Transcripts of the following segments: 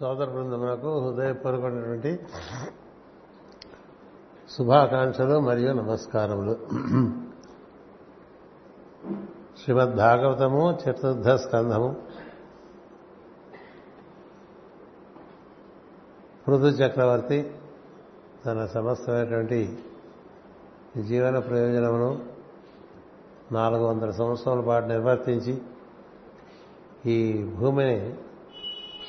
సోదర బృందములకు హృదయపూర్వకమైనటువంటి శుభాకాంక్షలు మరియు నమస్కారములు. శ్రీమద్ భాగవతము చతుర్థ స్కంధము. పృథు చక్రవర్తి తన సమస్తమైనటువంటి జీవన ప్రయోజనమును నాలుగు వందల సంవత్సరాల పాటు నిర్వర్తించి ఈ భూమిని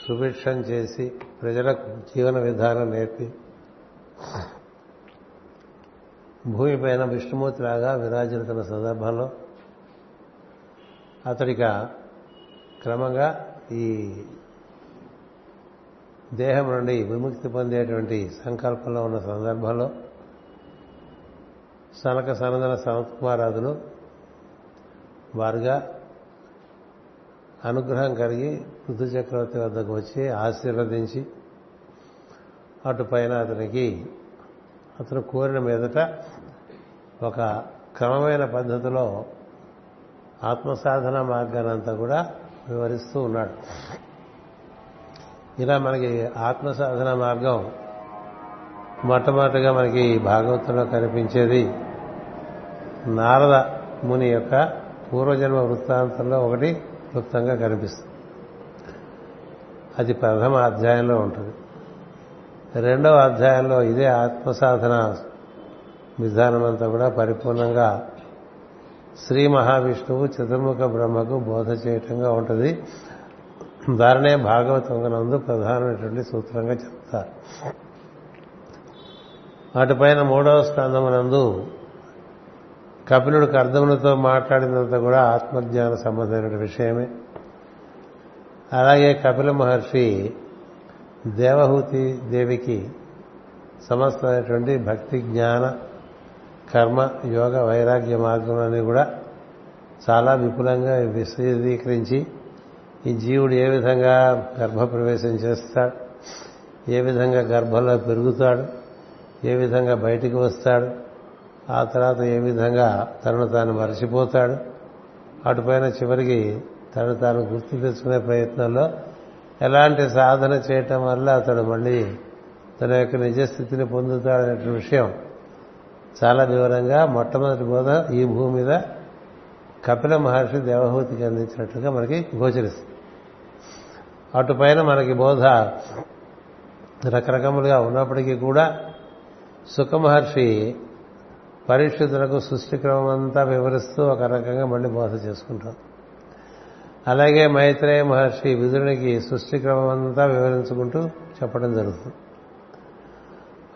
సుభిక్షం చేసి ప్రజలకు జీవన విధానం నేర్పి. భూమిపైన విష్ణుమూర్తిలాగా విరాజిల్లుతున్న సందర్భంలో. అతడిక క్రమంగా ఈ దేహం నుండి విముక్తి పొందేటువంటి సంకల్పంలో ఉన్న సందర్భంలో సనక సనందన సనత్కుమారాదులు వారుగా అనుగ్రహం కలిగి ఋతు చక్రవర్తి వద్దకు వచ్చి ఆశీర్వదించి అటు పైన అతనికి అతను కోరిన మీదట ఒక క్రమమైన పద్ధతిలో ఆత్మసాధన మార్గానంతా కూడా వివరిస్తూ ఉన్నాడు. ఇలా మనకి ఆత్మసాధన మార్గం మొట్టమొదటిగా మనకి భాగవతంలో కనిపించేది నారద ముని యొక్క పూర్వజన్మ వృత్తాంతంలో ఒకటి క్లుప్తంగా కనిపిస్తుంది. అది ప్రథమ అధ్యాయంలో ఉంటుంది. రెండవ అధ్యాయంలో ఇదే ఆత్మసాధన విధానమంతా కూడా పరిపూర్ణంగా శ్రీ మహావిష్ణువు చతుర్ముఖ బ్రహ్మకు బోధ చేయటంగా ఉంటుంది. దానినే భాగవతంగనందు ప్రధానమైనటువంటి సూత్రంగా చెప్తారు. వాటిపైన మూడవ స్కంధమునందు కపిలుడు కర్ధములతో మాట్లాడినంత కూడా ఆత్మజ్ఞాన సంబంధమైన విషయమే. అలాగే కపిల మహర్షి దేవహూతి దేవికి సమస్తమైనటువంటి భక్తి జ్ఞాన కర్మ యోగ వైరాగ్య మార్గంలోని కూడా చాలా విపులంగా విశదీకరించి ఈ జీవుడు ఏ విధంగా గర్భప్రవేశం చేస్తాడు ఏ విధంగా గర్భంలో పెరుగుతాడు ఏ విధంగా బయటికి వస్తాడు ఆ తర్వాత ఏ విధంగా తనను తాను మరచిపోతాడు అటుపైన చివరికి తను తాను గుర్తు తెచ్చుకునే ప్రయత్నంలో ఎలాంటి సాధన చేయటం వల్ల అతడు మళ్ళీ తన యొక్క నిజస్థితిని పొందుతాడనే విషయం చాలా వివరంగా మొట్టమొదటి బోధ ఈ భూమి మీద కపిల మహర్షి దేవహూతికి అందించినట్లుగా మనకి గోచరిస్తుంది. అటుపైన మనకి బోధ రకరకములుగా ఉన్నప్పటికీ కూడా సుఖమహర్షి పరీక్షితులకు సృష్టి క్రమం అంతా వివరిస్తూ ఒక రకంగా మళ్ళీ బోధ చేసుకుంటాం అలాగే మైత్రేయ మహర్షి విదురునికి సృష్టి క్రమం అంతా వివరించుకుంటూ చెప్పడం జరుగుతుంది.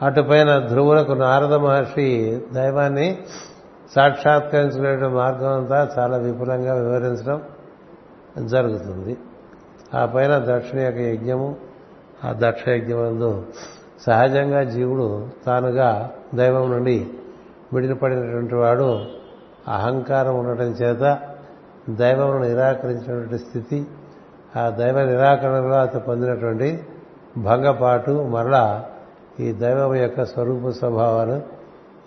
అటుపైన ధ్రువులకు నారద మహర్షి దైవాన్ని సాక్షాత్కరించుకునే మార్గం అంతా చాలా విపులంగా వివరించడం జరుగుతుంది. ఆ పైన దక్షిణ యొక్క యజ్ఞము ఆ దక్ష యజ్ఞమందు సహజంగా జీవుడు తానుగా దైవం నుండి విడిపడినటువంటి వాడు అహంకారం ఉండటం చేత దైవమును నిరాకరించినటువంటి స్థితి ఆ దైవ నిరాకరణలో అతను పొందినటువంటి భంగపాటు మరలా ఈ దైవం యొక్క స్వరూప స్వభావాలు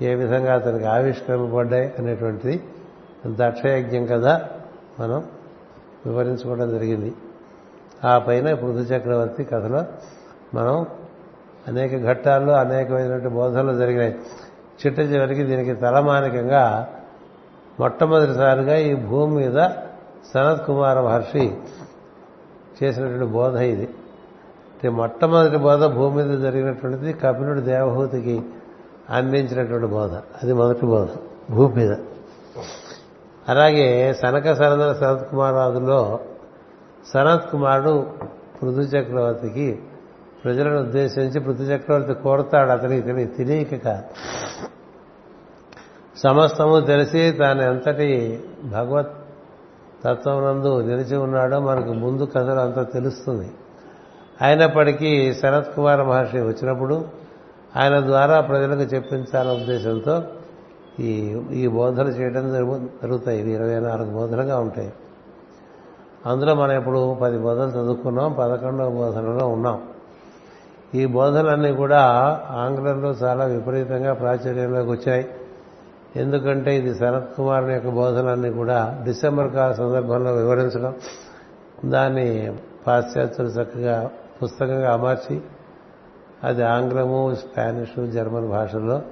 ఏ విధంగా అతనికి ఆవిష్కరింపబడ్డాయి అనేటువంటిది దక్షయజ్ఞం కదా మనం వివరించుకోవడం జరిగింది. ఆ పైన పృథు చక్రవర్తి కథలో మనం అనేక ఘట్టాల్లో అనేకమైనటువంటి బోధనలు జరిగినాయి. చిట్ట చివరికి దీనికి తలమానికంగా మొట్టమొదటిసారిగా ఈ భూమి మీద సనత్ కుమార మహర్షి చేసినటువంటి బోధ ఇది. అంటే మొట్టమొదటి బోధ భూమి మీద జరిగినటువంటిది కపిలుడు దేవహూతికి అందించినటువంటి బోధ. అది మొదటి బోధ భూమి మీద. అలాగే సనక సనందన సనత్ కుమారాదులో సనత్ కుమారుడు పృథు చక్రవర్తికి ప్రజలను ఉద్దేశించి పృథు చక్రవర్తి కోరతాడు అతనికి తెలియక సమస్తము తెలిసి తాను ఎంతటి భగవత్ తత్వమునందు నిలిచి ఉన్నాడో మనకు ముందు కథలు అంతా తెలుస్తుంది. అయినప్పటికీ శరత్ కుమార్ మహర్షి వచ్చినప్పుడు ఆయన ద్వారా ప్రజలకు చెప్పించాలనే ఉద్దేశంతో ఈ ఈ బోధన చేయడం జరుగుతాయి. ఇవి ఇరవై నాలుగు బోధనగా ఉంటాయి. అందులో మనం ఇప్పుడు పది బోధనలు చదువుకున్నాం పదకొండవ బోధనలో ఉన్నాం. ఈ బోధనలన్నీ కూడా ఆంగ్లంలో చాలా విపరీతంగా ప్రాచుర్యంలోకి వచ్చాయి. ఎందుకంటే ఇది శరత్ కుమారుని యొక్క బోధనలన్నీ కూడా డిసెంబర్ కాల సందర్భంలో వివరించడం. దాన్ని పాశ్చాత్యులు చక్కగా పుస్తకంగా అమర్చి అది ఆంగ్లము స్పానిషు జర్మన్ భాషల్లో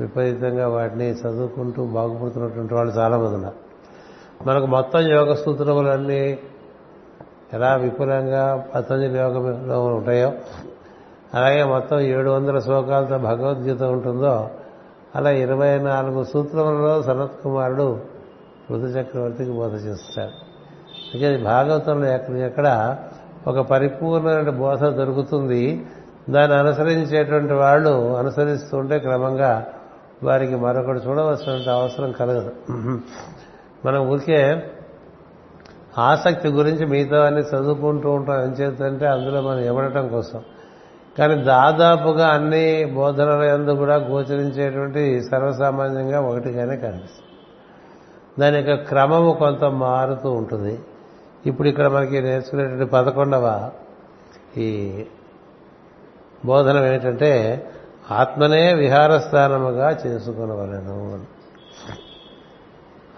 విపరీతంగా వాటిని చదువుకుంటూ బాగుపడుతున్నటువంటి వాళ్ళు చాలామంది ఉన్నారు. మనకు మొత్తం యోగ సూత్రములన్నీ ఎలా విపులంగా పతంజలి యోగంలో ఉంటాయో అలాగే మొత్తం ఏడు వందల శ్లోకాలతో భగవద్గీత ఉంటుందో అలా ఇరవై నాలుగు సూత్రములలో సనత్ కుమారుడు ఋతు చక్రవర్తికి బోధ చేస్తాడు. అంటే భాగవతంలో ఎక్కడ ఎక్కడ ఒక పరిపూర్ణమైన బోధ దొరుకుతుంది దాన్ని అనుసరించేటువంటి వాళ్ళు అనుసరిస్తుంటే క్రమంగా వారికి మరొకటి చూడవలసినంత అవసరం కలగదు. మనం ఊరికే ఆసక్తి గురించి మిగతా అన్ని చదువుకుంటూ ఉంటాం. ఏం చేద్దంటే అందులో మనం ఇవ్వడటం కోసం. కానీ దాదాపుగా అన్ని బోధనల ఎందు కూడా గోచరించేటువంటి సర్వసామాన్యంగా ఒకటిగానే కనిపిస్తుంది. దాని యొక్క క్రమము కొంత మారుతూ ఉంటుంది. ఇప్పుడు ఇక్కడ మనకి నేర్చుకునేటువంటి పదకొండవ ఈ బోధనం ఏంటంటే ఆత్మనే విహారస్థానముగా చేసుకునవలను.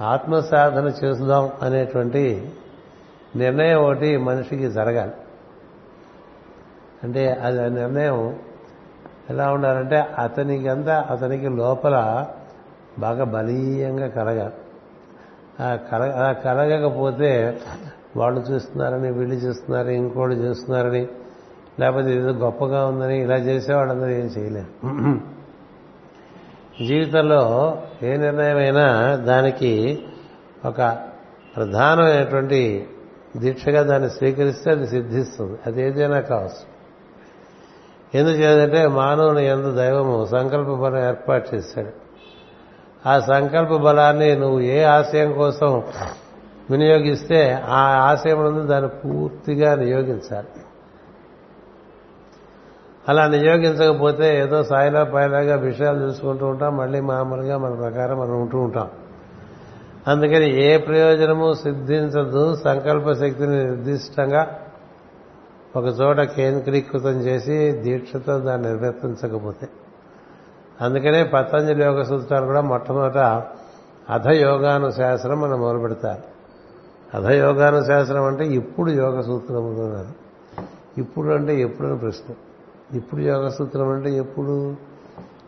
ఆత్మ సాధన చేద్దాం అనేటువంటి నిర్ణయం ఒకటి మనిషికి జరగాలి. అంటే అది ఆ నిర్ణయం ఎలా ఉండాలంటే అతనికంతా అతనికి లోపల బాగా బలీయంగా కలగాలి. ఆ కల ఆ కలగకపోతే వాళ్ళు చూస్తున్నారని వీళ్ళు చూస్తున్నారని ఇంకోళ్ళు చూస్తున్నారని లేకపోతే ఏదో గొప్పగా ఉందని ఇలా చేసేవాళ్ళందరూ ఏం చేయలేరు. జీవితంలో ఏ నిర్ణయమైనా దానికి ఒక ప్రధానమైనటువంటి దీక్షగా దాన్ని స్వీకరిస్తే అది సిద్ధిస్తుంది. అది ఏదైనా కావచ్చు. ఎందుచేదంటే మానవుని ఎందు దైవము సంకల్ప బలం ఏర్పాటు చేశాడు. ఆ సంకల్ప బలాన్ని నువ్వు ఏ ఆశయం కోసం వినియోగిస్తే ఆ ఆశయం నందు దాన్ని పూర్తిగా నియోగించాలి. అలా నియోగించకపోతే ఏదో సాయిలా పాయలాగా విషయాలు చూసుకుంటూ ఉంటాం మళ్ళీ మామూలుగా మన ప్రకారం మనం ఉంటూ ఉంటాం. అందుకని ఏ ప్రయోజనము సిద్ధించదు సంకల్ప శక్తిని నిర్దిష్టంగా ఒక చోట కేంద్రీకృతం చేసి దీక్షతో దాన్ని నిర్వర్తించకపోతే. అందుకనే పతంజలి యోగ సూత్రాలు కూడా మొట్టమొదట అధయోగానుశాసనం మనం మొదలు పెడతారు అధయోగానుశాసనం అంటే ఇప్పుడు యోగ సూత్రములు అన్నారు. ఇప్పుడు అంటే ఎప్పుడని ప్రశ్న. ఇప్పుడు యోగ సూత్రం అంటే ఎప్పుడు?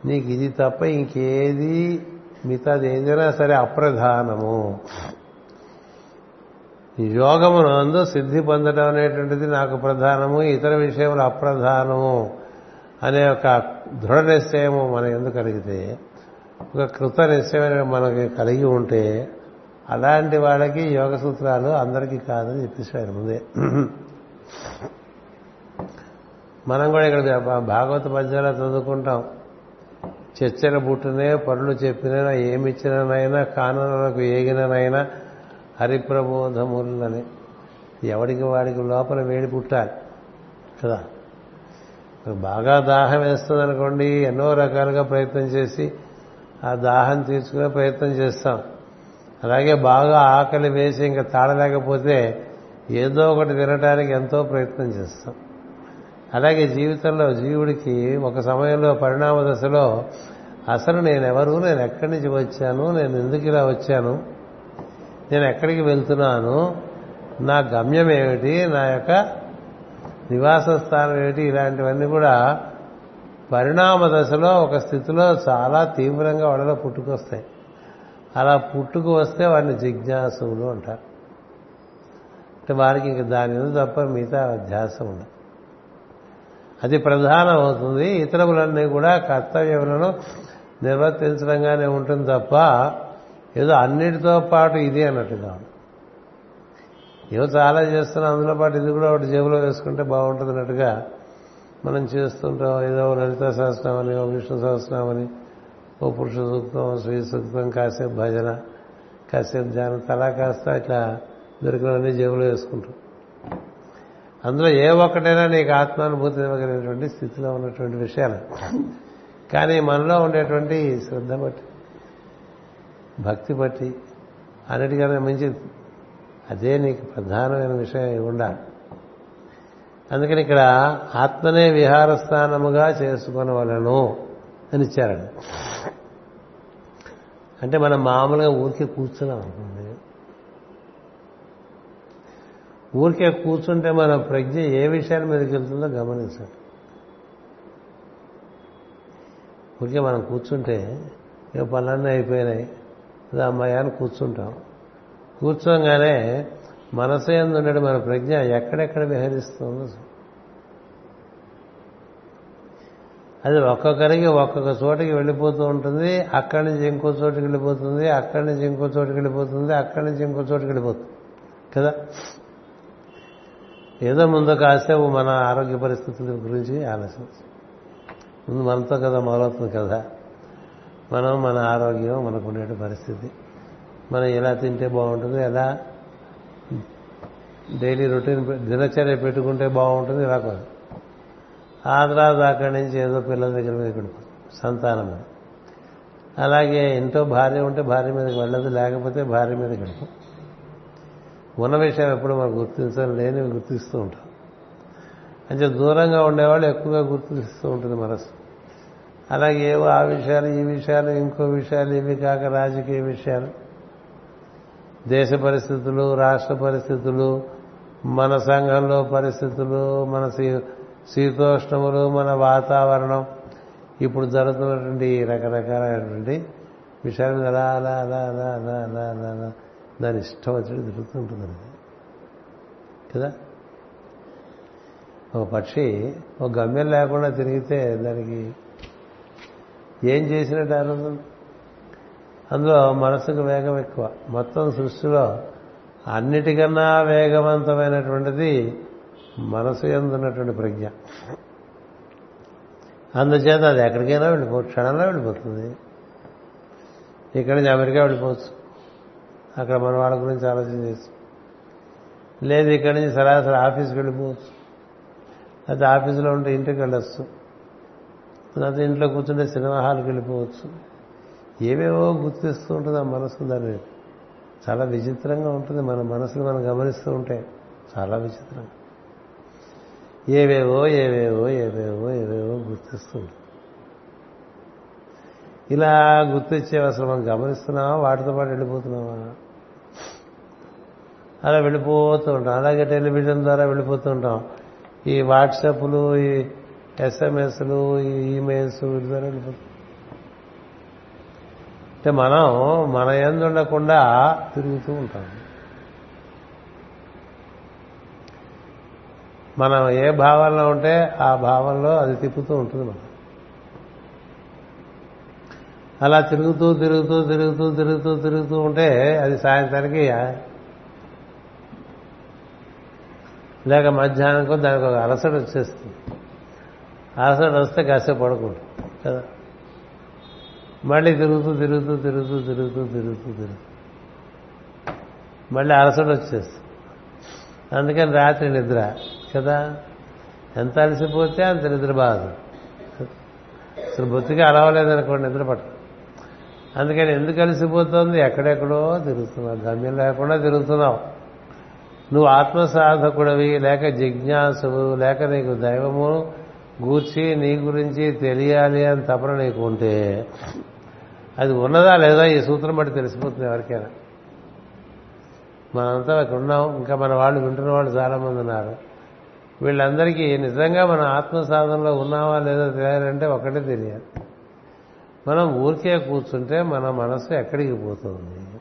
నీకు ఇది తప్ప ఇంకేది మిగతాది ఏదైనా సరే అప్రధానము. యోగమునందు సిద్ధి పొందడం అనేటువంటిది నాకు ప్రధానము ఇతర విషయములు అప్రధానము అనే ఒక దృఢ నిశ్చయము మన ఎందుకు కలిగితే ఒక కృత నిశ్చయమైన మనకి కలిగి ఉంటే అలాంటి వాళ్ళకి యోగ సూత్రాలు అందరికీ కాదని చెప్పేసాడు ముందే. మనం కూడా ఇక్కడ భాగవత పద్యాలు చదువుకుంటాం. చర్చల బుట్టునే పనులు చెప్పినైనా ఏమిచ్చిననైనా కాననకు ఏగిననైనా హరిప్రబోధములని. ఎవడికి వాడికి లోపల వేడి పుట్టాలి కదా? బాగా దాహం వేస్తుంది అనుకోండి ఎన్నో రకాలుగా ప్రయత్నం చేసి ఆ దాహం తీర్చుకునే ప్రయత్నం చేస్తాం. అలాగే బాగా ఆకలి వేసి ఇంకా తాళలేకపోతే ఏదో ఒకటి తినడానికి ఎంతో ప్రయత్నం చేస్తాం. అలాగే జీవితంలో జీవుడికి ఒక సమయంలో పరిణామ దశలో అసలు నేనెవరు నేను ఎక్కడి నుంచి వచ్చాను నేను ఎందుకు ఇలా వచ్చాను నేను ఎక్కడికి వెళ్తున్నాను? నా గమ్యం ఏమిటి? నా యొక్క నివాస స్థానం ఏమిటి? ఇలాంటివన్నీ కూడా పరిణామ దశలో ఒక స్థితిలో చాలా తీవ్రంగా వాళ్ళలో పుట్టుకొస్తాయి. అలా పుట్టుకు వస్తే వారిని జిజ్ఞాసులు అంటారు. అంటే వారికి ఇంక దాని మీద తప్ప మిగతా అధ్యాసం ఉండదు. అది ప్రధానం అవుతుంది. కూడా కర్తవ్యములను నిర్వర్తించడంగానే ఉంటుంది తప్ప ఏదో అన్నిటితో పాటు ఇది అన్నట్టుగా ఏదో చాలా చేస్తున్నాం అందులో పాటు ఇది కూడా ఒకటి జేబులో వేసుకుంటే బాగుంటుంది అన్నట్టుగా మనం చేస్తుంటాం. ఏదో లలిత సహస్రం ఓ విష్ణు సహస్రం ఓ పురుష సూక్తం శ్రీ సూక్తం కాసేపు భజన కాసేపు ధ్యానం తలా కాస్త ఇట్లా దొరికినవన్నీ జేబులో వేసుకుంటాం. అందులో ఏ ఒక్కటైనా నీకు ఆత్మానుభూతి ఇవ్వగలిగినటువంటి స్థితిలో ఉన్నటువంటి విషయాలు. కానీ మనలో ఉండేటువంటి శ్రద్ధ బట్టి. భక్తి బట్టి అన్నిటికన్నా మించి అదే నీకు ప్రధానమైన విషయం ఉండాలి. అందుకని ఇక్కడ ఆత్మనే విహారస్థానముగా చేసుకునవలను అని ఇచ్చారండి. అంటే మనం మామూలుగా ఊరికే కూర్చున్నాం అనుకోండి. ఊరికే కూర్చుంటే మన ప్రజ్ఞ ఏ విషయాల మీదకి వెళ్తుందో గమనించండి ఊరికే మనం కూర్చుంటే ఏ పనులన్నీ అయిపోయినాయి. అది అమ్మాయి అని కూర్చుంటాం. కూర్చోగానే మనసు ఎందుండే మన ప్రజ్ఞ ఎక్కడెక్కడ విహరిస్తుందో అది ఒక్కొక్కరికి ఒక్కొక్క చోటికి వెళ్ళిపోతూ ఉంటుంది. అక్కడి నుంచి ఇంకో చోటుకి వెళ్ళిపోతుంది. అక్కడి నుంచి ఇంకో చోటుకి వెళ్ళిపోతుంది. అక్కడి నుంచి ఇంకో చోటుకి వెళ్ళిపోతుంది. కదా? ఏదో ముందు కాసేపు మన ఆరోగ్య పరిస్థితుల గురించి ఆలోచించు. ముందు మనతో కదా మొదలవుతుంది కదా? మనం మన ఆరోగ్యం మనకు ఉండే పరిస్థితి. మనం ఎలా తింటే బాగుంటుంది ఎలా డైలీ రొటీన్ దినచర్య పెట్టుకుంటే బాగుంటుంది ఇలా కాదు. ఆ తర్వాత అక్కడి నుంచి ఏదో పిల్లల దగ్గర మీద గడిపోతుంది సంతానం అలాగే ఇంట్లో భార్య ఉంటే భార్య మీదకి వెళ్ళదు లేకపోతే భార్య మీద గడుపు ఉన్న విషయం ఎప్పుడు మనం గుర్తించాలి లేని గుర్తిస్తూ ఉంటాం అంటే దూరంగా ఉండేవాళ్ళు ఎక్కువగా గుర్తిస్తూ ఉంటుంది మనసు. అలాగే ఏవో ఆ విషయాలు ఈ విషయాలు ఇంకో విషయాలు ఇవి కాక రాజకీయ విషయాలు. దేశ పరిస్థితులు రాష్ట్ర పరిస్థితులు మన సంఘంలో పరిస్థితులు మన శీతోష్ణములు మన వాతావరణం. ఇప్పుడు జరుగుతున్నటువంటి రకరకాలైనటువంటి విషయాలు అలా అలా అలా అలా అలా అలా అలా అలా దాని ఇష్టం వచ్చి తిరుగుతుంటుంది కదా? ఒక పక్షి ఒక గమ్యం లేకుండా తిరిగితే దానికి ఏం చేసినట్టు ఆనందం అందులో? మనసుకు వేగం ఎక్కువ. మొత్తం సృష్టిలో అన్నిటికన్నా వేగవంతమైనటువంటిది మనసు ఎందున్నటువంటి ప్రజ్ఞ. అందుచేత అది ఎక్కడికైనా వెళ్ళిపో క్షణంలో వెళ్ళిపోతుంది. ఇక్కడి నుంచి అమెరికా వెళ్ళిపోవచ్చు. అక్కడ మన వాళ్ళ గురించి ఆలోచన చేసి. లేదు ఇక్కడి నుంచి సరాసరి ఆఫీస్కి వెళ్ళిపోవచ్చు. అయితే ఆఫీసులో ఉంటే ఇంటికి వెళ్ళొచ్చు. లేకపోతే ఇంట్లో కూర్చుంటే సినిమా హాల్కి వెళ్ళిపోవచ్చు. ఏవేవో గుర్తిస్తూ ఉంటుంది ఆ మనసు దాన్ని. చాలా విచిత్రంగా ఉంటుంది. మన మనసుని మనం గమనిస్తూ ఉంటే చాలా విచిత్రంగా. ఏవేవో ఏవేవో ఏవేవో ఏవేవో గుర్తిస్తూ ఉంటుంది. ఇలా గుర్తిచ్చే అసలు మనం గమనిస్తున్నావా వాటితో పాటు వెళ్ళిపోతున్నావా అలా వెళ్ళిపోతూ ఉంటాం. అలాగే టెలివిజన్ ద్వారా వెళ్ళిపోతూ ఉంటాం. ఈ వాట్సాప్లు ఈ ఎస్ఎంఎస్లు ఈమెయిల్స్ అంటే మనం మన ఎందు ఉండకుండా తిరుగుతూ ఉంటాం. మనం ఏ భావంలో ఉంటే ఆ భావంలో అది తిప్పుతూ ఉంటుంది మనం అలా తిరుగుతూ తిరుగుతూ తిరుగుతూ తిరుగుతూ తిరుగుతూ ఉంటే అది సాయంత్రానికి లేక మధ్యాహ్నంకో దానికి ఒక అలసట వచ్చేస్తుంది. అలసట వస్తే కాసేపు పడుకుంటాం కదా? మళ్ళీ తిరుగుతూ తిరుగుతూ తిరుగుతూ తిరుగుతూ తిరుగుతూ తిరుగుతూ. మళ్ళీ అలసట వచ్చేస్తుంది. అందుకని రాత్రి నిద్ర కదా? ఎంత అలసిపోతే అంత నిద్ర బాధ. అసలు బొత్తిగా అలవలేదనుకోండి నిద్ర పట్ట అందుకని ఎందుకు అలసిపోతుంది? ఎక్కడెక్కడో తిరుగుతున్నావు. గమ్యం లేకుండా తిరుగుతున్నావు. నువ్వు ఆత్మసాధకుడవి లేక జిజ్ఞాసువు లేక నీకు దైవము గూర్చి నీ గురించి తెలియాలి అని తపన నీకు ఉంటే అది ఉన్నదా లేదా ఈ సూత్రం బట్టి తెలిసిపోతుంది ఎవరికైనా. మనంతా అక్కడ ఉన్నాం. ఇంకా మన వాళ్ళు వింటున్న వాళ్ళు చాలా మంది ఉన్నారు. వీళ్ళందరికీ నిజంగా మన ఆత్మ సాధనలో ఉన్నావా లేదా తెలియాలంటే ఒకటే తెలియాలి. మనం ఊరికే కూర్చుంటే మన మనసు ఎక్కడికి పోతుంది?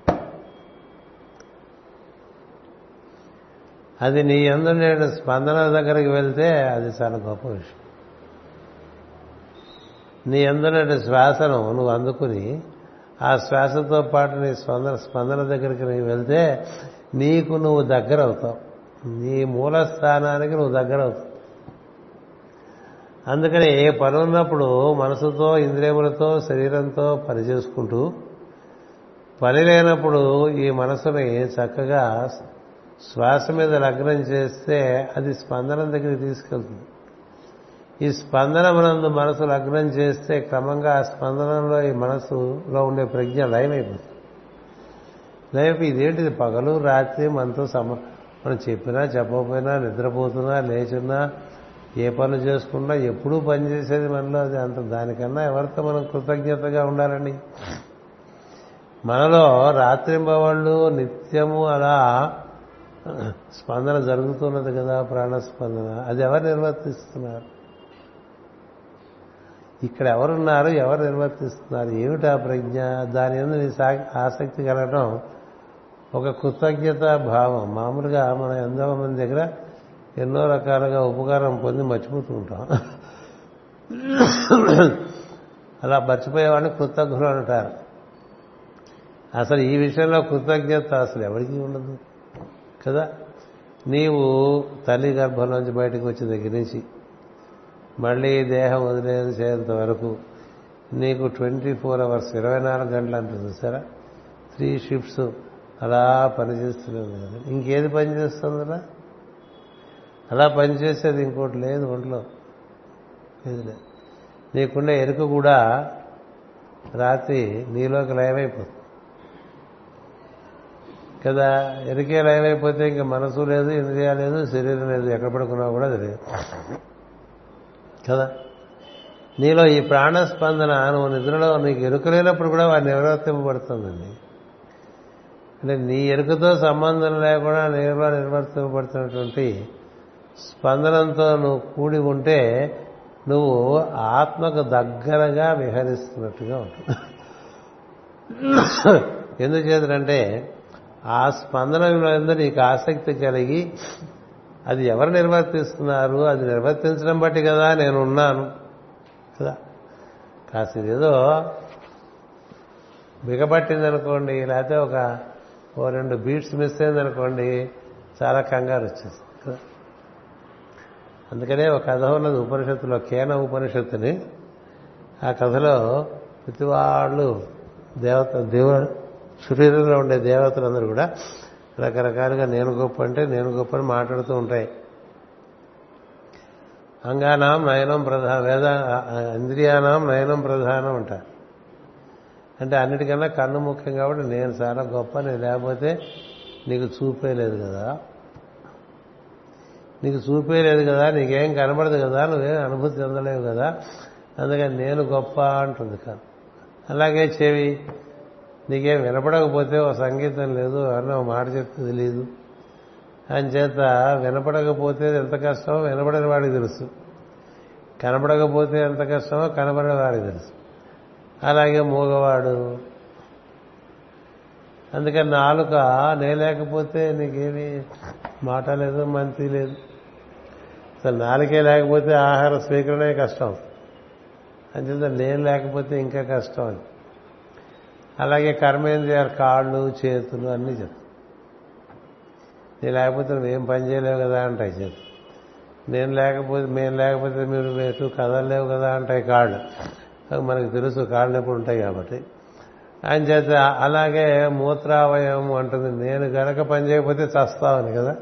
అది నీ ఎందు స్పందన దగ్గరికి వెళ్తే అది చాలా గొప్ప విషయం. నీ ఎందునటి శ్వాసను నువ్వు అందుకుని ఆ శ్వాసతో పాటు నీ స్పందన స్పందన దగ్గరికి నీవు వెళ్తే నీకు నువ్వు దగ్గర అవుతావు నీ మూల స్థానానికి నువ్వు దగ్గర అవుతావు అందుకని ఏ పని ఉన్నప్పుడు మనసుతో ఇంద్రియములతో శరీరంతో పనిచేసుకుంటూ పని లేనప్పుడు ఈ మనసుని చక్కగా శ్వాస మీద లగ్నం చేస్తే అది స్పందన దగ్గరికి తీసుకెళ్తుంది. ఈ స్పందన మనందు మనసు లగ్నం చేస్తే క్రమంగా ఆ స్పందనంలో ఈ మనసులో ఉండే ప్రజ్ఞ లయమైపోతుంది. లయమైపోయి ఇదేంటిది? పగలు రాత్రి మనతో సమ మనం చెప్పినా చెప్పకపోయినా నిద్రపోతున్నా లేచున్నా ఏ పనులు చేసుకున్నా ఎప్పుడూ పనిచేసేది మనలో అది అంత దానికన్నా ఎవరితో మనం కృతజ్ఞతగా ఉండాలండి? మనలో రాత్రింబవాళ్ళు నిత్యము అలా స్పందన జరుగుతున్నది కదా ప్రాణస్పందన. అది ఎవరు నిర్వర్తిస్తున్నారు? ఇక్కడ ఎవరున్నారు ఎవరు నిర్వర్తిస్తున్నారు ఏమిటా ప్రజ్ఞ? దాని మీద నీ ఆసక్తి కలగడం ఒక కృతజ్ఞత భావం. మామూలుగా మనం ఎంతో మంది దగ్గర ఎన్నో రకాలుగా ఉపకారం పొంది మర్చిపోతూ ఉంటాం. అలా మర్చిపోయేవాడిని కృతజ్ఞులు అంటారు. అసలు ఈ విషయంలో కృతజ్ఞత అసలు ఎవరికి ఉండదు. కదా? నీవు తల్లి గర్భంలోంచి బయటకు వచ్చిన దగ్గర నుంచి మళ్ళీ దేహం వదిలేదు చేయంత వరకు. నీకు ట్వంటీ ఫోర్ అవర్స్ ఇరవై నాలుగు గంటలు అంటే చూసారా? త్రీ షిఫ్ట్స్ అలా పనిచేస్తున్నది కదా. ఇంకేది పనిచేస్తుంది అలా? అలా పనిచేసేది ఇంకోటి లేదు ఒంట్లో. లేదు లేదు. నీకుండే ఎరుక కూడా రాత్రి నీలోకి లయమైపోతుంది. కదా ఎరుకే లయమైపోతే ఇంకా మనసు లేదు ఇంద్రియాలు లేదు శరీరం లేదు ఎక్కడ పడుకున్నా కూడా తెలియదు. కదా? నీలో ఈ ప్రాణస్పందన నువ్వు నిద్రలో నీకు ఎరుక లేనప్పుడు కూడా వాడు నిర్వర్తింపబడుతుందండి. అంటే నీ ఎరుకతో సంబంధం లేకుండా నీలో నిర్వర్తింపబడుతున్నటువంటి స్పందనంతో నువ్వు కూడి ఉంటే నువ్వు ఆత్మకు దగ్గరగా విహరిస్తున్నట్టుగా ఉంటుంది. ఎందుచేతంటే ఆ స్పందనలో నీకు ఆసక్తి కలిగి అది ఎవరు నిర్వర్తిస్తున్నారు? అది నిర్వర్తించడం బట్టి కదా నేను ఉన్నాను కదా? కాస్త ఏదో బిగబట్టిందనుకోండి లేకపోతే ఒక ఓ రెండు బీట్స్ మిస్ అయిందనుకోండి చాలా కంగారు వచ్చేస్తుంది. కదా? అందుకనే ఒక కథ ఉన్నది ఉపనిషత్తులో కేన ఉపనిషత్తుని. ఆ కథలో ప్రతి వాళ్ళు దేవత దేవుడు శరీరంలో ఉండే దేవతలందరూ కూడా రకరకాలుగా నేను గొప్ప అంటే నేను గొప్ప అని మాట్లాడుతూ ఉంటాయి. అంగానాం నయనం ప్రధాన వేద ఇంద్రియానాం నయనం ప్రధానం అంట. అంటే అన్నిటికన్నా కన్ను ముఖ్యం కాబట్టి నేను చాలా గొప్ప నేను లేకపోతే నీకు చూపే లేదు కదా. నీకు చూపే లేదు కదా నీకేం కనబడదు కదా నువ్వేం అనుభూతి చెందలేవు కదా. అందుకని నేను గొప్ప అంటుంది కాదు అలాగే చెవి. నీకేం వినపడకపోతే ఓ సంగీతం లేదు అని ఓ మాట చెప్తే తెలియదు అని చేత వినపడకపోతే ఎంత కష్టమో వినపడని వాడికి తెలుసు. కనపడకపోతే ఎంత కష్టమో కనబడిన వాడికి తెలుసు. అలాగే మూగవాడు. అందుకని నాలుక లేకపోతే నీకేమి మాట లేదు మంచి లేదు. అసలు నాలుకే లేకపోతే ఆహార స్వీకరణే కష్టం. అంచేత నేను లేకపోతే ఇంకా కష్టం అని. అలాగే కర్మేంద్రియాలు కాళ్ళు చేతులు అన్నీ చెప్తాయి నీ లేకపోతే నువ్వేం పని చేయలేవు కదా అంటాయి చేతులు. నేను లేకపోతే మేము లేకపోతే మీరు ఎటు కదలలేవు కదా అంటాయి కాళ్ళు. మనకు తెలుసు కాళ్ళు ఎప్పుడు ఉంటాయి కాబట్టి. ఆయన చేత అలాగే మూత్రావయం అంటుంది. నేను గనక పని చేయకపోతే చస్తావని కదా.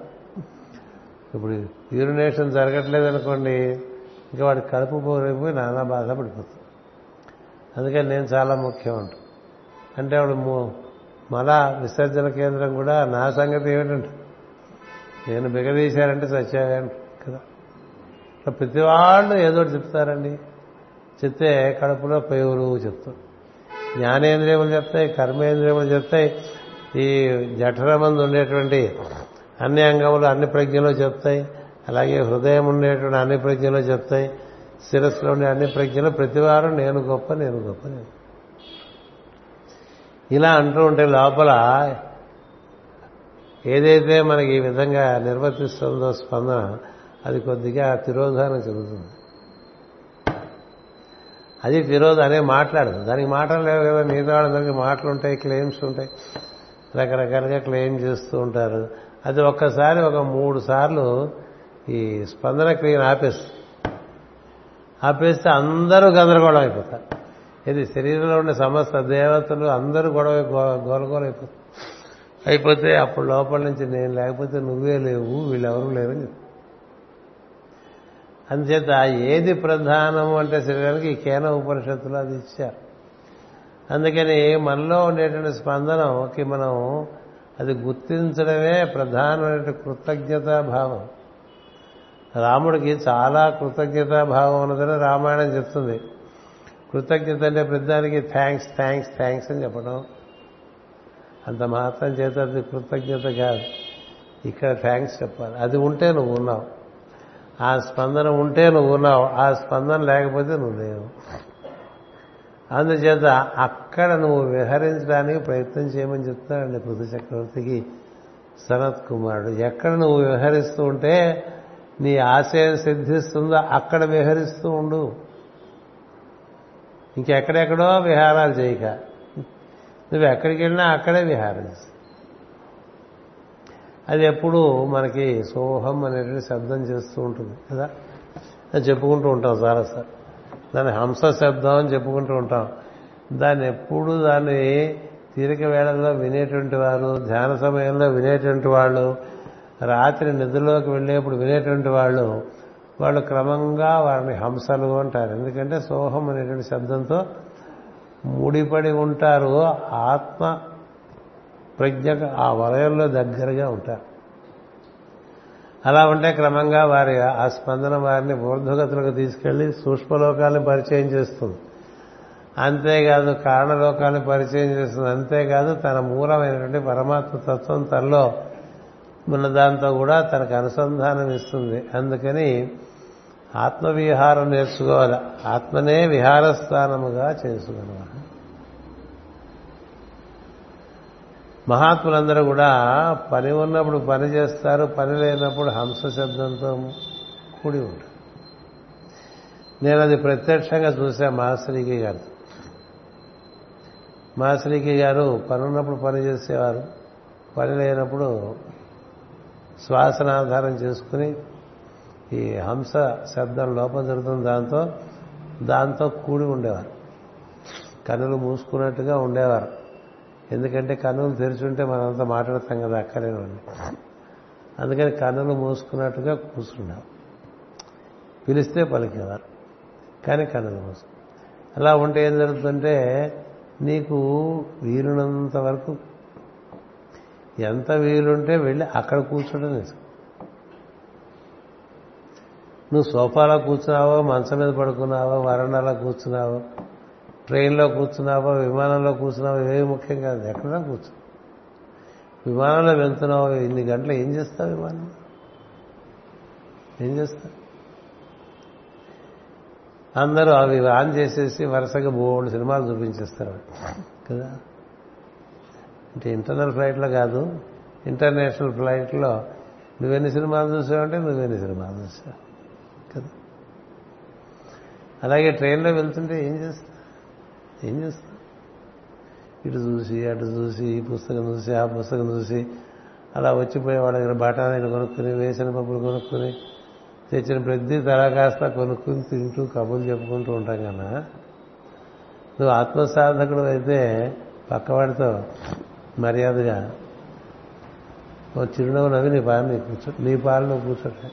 ఇప్పుడు యూరినేషన్ జరగట్లేదు అనుకోండి ఇంకా వాడి కడుపు పోరైపోయి నానా బాధపడిపోతుంది అందుకని నేను చాలా ముఖ్యం అంటు అంటే ఆవిడ మల విసర్జన కేంద్రం కూడా నా సంగతి ఏమిటంటే నేను బిగదీశారంటే సత్యావేంట కదా. ప్రతి వాళ్ళు ఏదో చెప్తారండి. చెప్తే కడుపులో పేవురు చెప్తారు. జ్ఞానేంద్రియములు చెప్తాయి కర్మేంద్రియములు చెప్తాయి. ఈ జఠరమందు ఉండేటువంటి అన్ని అంగములు అన్ని ప్రజ్ఞలు చెప్తాయి. అలాగే హృదయం ఉండేటువంటి అన్ని ప్రజ్ఞలు చెప్తాయి. శిరస్సులో ఉండే అన్ని ప్రజ్ఞలు ప్రతివారం నేను గొప్ప నేను గొప్ప నేను ఇలా అంటూ ఉంటే లోపల ఏదైతే మనకి ఈ విధంగా నిర్వర్తిస్తుందో స్పందన అది కొద్దిగా తిరోధానం చెందుతుంది. అది తిరోధ అనే మాట్లాడదు. దానికి మాటలు లేవు కదా మిగతా వాళ్ళందరికీ మాటలు ఉంటాయి క్లెయిమ్స్ ఉంటాయి. రకరకాలుగా క్లెయిమ్ చేస్తూ ఉంటారు. అది ఒక్కసారి ఒక మూడు సార్లు ఈ స్పందన క్రియను ఆపేస్తుంది. ఆపేస్తే అందరూ గందరగోళం అయిపోతారు. ఇది శరీరంలో ఉండే సమస్త దేవతలు అందరూ గొడవ గోలగోల అయిపోతే అప్పుడు లోపల నుంచి నేను లేకపోతే నువ్వే లేవు వీళ్ళెవరూ లేరని అందుచేత ఏది ప్రధానము అంటే శరీరానికి ఈ కేన ఉపనిషత్తులు అది ఇచ్చారు. అందుకని మనలో ఉండేటువంటి స్పందనకి మనం అది గుర్తించడమే ప్రధానమైన కృతజ్ఞతా భావం రాముడికి చాలా కృతజ్ఞతా భావం ఉన్నదని రామాయణం చెప్తుంది. కృతజ్ఞత అంటే ప్రతిదానికి థ్యాంక్స్ థ్యాంక్స్ థ్యాంక్స్ అని చెప్పడం. అంత మాత్రం చేత అది కృతజ్ఞత కాదు. ఇక్కడ థ్యాంక్స్ చెప్పాలి. అది ఉంటే నువ్వు ఉన్నావు. ఆ స్పందన ఉంటే నువ్వు ఉన్నావు. ఆ స్పందన లేకపోతే నువ్వు లేవు. అందుచేత అక్కడ నువ్వు విహరించడానికి ప్రయత్నం చేయమని చెప్తాడండి పృథు చక్రవర్తికి సనత్ కుమారుడు. ఎక్కడ నువ్వు విహరిస్తూ ఉంటే నీ ఆశయం సిద్ధిస్తుందో అక్కడ విహరిస్తూ ఉండు. ఇంకెక్కడెక్కడో విహారాలు చేయక. నువ్వు ఎక్కడికి వెళ్ళినా అక్కడే విహారం అది ఎప్పుడు మనకి సోహం అనేటువంటి శబ్దం చేస్తూ ఉంటుంది కదా? అది చెప్పుకుంటూ ఉంటాం చాలా సార్. దాన్ని హంస శబ్దం అని చెప్పుకుంటూ ఉంటాం. దాన్ని ఎప్పుడు దాన్ని తీరిక వేళల్లో వినేటువంటి వారు ధ్యాన సమయంలో వినేటువంటి వాళ్ళు రాత్రి నిద్రలోకి వెళ్ళేప్పుడు వినేటువంటి వాళ్ళు వాళ్ళు క్రమంగా వారిని హంసలు అంటారు. ఎందుకంటే సోహం అనేటువంటి శబ్దంతో ముడిపడి ఉంటారు. ఆత్మ ప్రజ్ఞ ఆ వలయంలో దగ్గరగా ఉంటారు. అలా ఉంటే క్రమంగా వారి ఆ స్పందన వారిని ఊర్ధ్వగతులకు తీసుకెళ్ళి సూక్ష్మలోకాలను పరిచయం చేస్తుంది. అంతేకాదు కారణలోకాన్ని పరిచయం చేస్తుంది. అంతేకాదు తన మూలమైనటువంటి పరమాత్మ తత్వం తనలో ఉన్న దాంతో కూడా తనకు అనుసంధానం ఇస్తుంది. అందుకని ఆత్మవిహారం నేర్చుకోవాలి ఆత్మనే విహారస్థానముగా చేసుకున్నవాడు మహాత్ములందరూ కూడా పని ఉన్నప్పుడు పని చేస్తారు పని లేనప్పుడు హంస శబ్దంతో కూడి ఉంటారు. నేను అది ప్రత్యక్షంగా చూసా మాస్టరీకి గారు. మాస్టరీకి గారు పని ఉన్నప్పుడు పని చేసేవారు పని లేనప్పుడు శ్వాసనాధారం చేసుకుని ఈ హంస శబ్దం లోపం జరుగుతుంది దాంతో దాంతో కూడి ఉండేవారు. కన్నులు మూసుకున్నట్టుగా ఉండేవారు. ఎందుకంటే కన్నులు తెరిచుంటే మనంతా మాట్లాడతాం కదా అక్కలేనండి అందుకని కన్నులు మూసుకున్నట్టుగా కూర్చున్నాం పిలిస్తే పలికేవారు. కానీ కన్నులు మూసు అలా ఉంటే ఏం జరుగుతుందంటే నీకు వీలునంత వరకు ఎంత వీలుంటే వెళ్ళి అక్కడ కూర్చోడం నిజం నువ్వు సోఫాలో కూర్చున్నావో మంచం మీద పడుకున్నావో వరండాలో కూర్చున్నావో ట్రైన్లో కూర్చున్నావో విమానంలో కూర్చున్నావో ఏవి ముఖ్యం కాదు. ఎక్కడా కూర్చో. విమానంలో వెళ్తున్నావు ఇన్ని గంటలు ఏం చేస్తావు విమానం? ఏం చేస్తావు? అందరూ అవి ఆన్ చేసేసి వరుసగా మూడు సినిమాలు చూపించేస్తారు. కదా? అంటే ఇంటర్నల్ ఫ్లైట్లో కాదు ఇంటర్నేషనల్ ఫ్లైట్లో నువ్వెన్ని సినిమాలు చూసావంటే నువ్వెన్ని సినిమాలు చూసావు? అలాగే ట్రైన్లో వెళ్తుంటే ఏం చేస్తా? ఏం చేస్తా? ఇటు చూసి అటు చూసి ఈ పుస్తకం చూసి ఆ పుస్తకం చూసి అలా వచ్చిపోయే వాళ్ళ దగ్గర బఠానీలు కొనుక్కుని వేసిన పప్పులు కొనుక్కుని తెచ్చిన ప్రతి తలా కాస్త కొనుక్కుని తింటూ కబుర్లు చెప్పుకుంటూ ఉంటాం కన్నా నువ్వు ఆత్మసాధకుడు అయితే పక్కవాడితో మర్యాదగా ఓ చిరునవ్వు నవ్వి నీ పాలు నీ కూర్చో నీ పాలు నువ్వు కూర్చోటే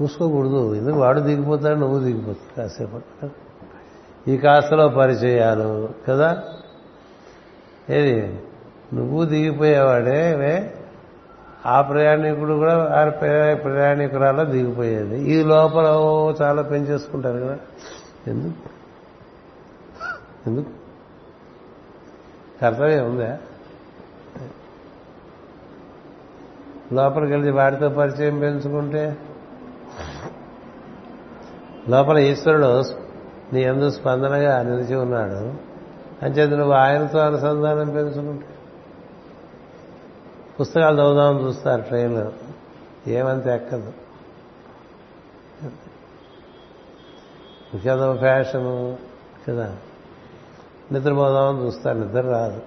పూసుకోకూడదు ఎందుకు? వాడు దిగిపోతాడు నువ్వు దిగిపోతావు కాసేపు. ఈ కాస్తలో పరిచయాలు కదా? ఏది? నువ్వు దిగిపోయేవాడే ఆ ప్రయాణికుడు కూడా ఆ ప్రయాణికురాలో దిగిపోయేది. ఈ లోపల చాలా పెంచేసుకుంటారు కదా? ఎందుకు? ఎందుకు? కర్తవ్యం ఉందా? లోపలికి వెళ్ళి వాడితో పరిచయం పెంచుకుంటే లోపల ఈశ్వరుడు నీ ఎందు స్పందనగా నిలిచి ఉన్నాడు. అంచేత నువ్వు ఆయనతో అనుసంధానం పెంచుకుంటా. పుస్తకాలు చదువుదామని చూస్తారు ట్రైన్లో. ఏమంత ఎక్కదు. ఇంకేదో ఫ్యాషను కదా. నిద్రపోదామని చూస్తారు. నిద్ర రాదు.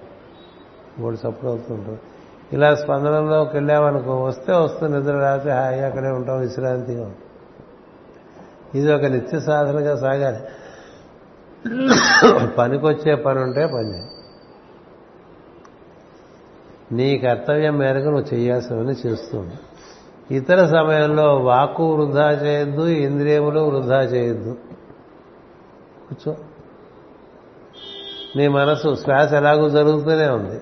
మూడు సపోర్ట్ అవుతుంటుంది ఇలా స్పందనంలోకి వెళ్ళామనుకో వస్తే వస్తుంది నిద్ర రాస్తే హాయి అక్కడే ఉంటాం. విశ్రాంతిగా ఇది ఒక నిత్య సాధనగా సాగాలి. పనికొచ్చే పని ఉంటే పని నీ కర్తవ్యం మేరకు నువ్వు చేయాల్సినవన్నీ చేస్తుంది ఇతర సమయంలో వాక్కు వృధా చేయొద్దు ఇంద్రియములు వృధా చేయొద్దు. కూర్చో. నీ మనసు శ్వాస ఎలాగూ జరుగుతూనే ఉంది.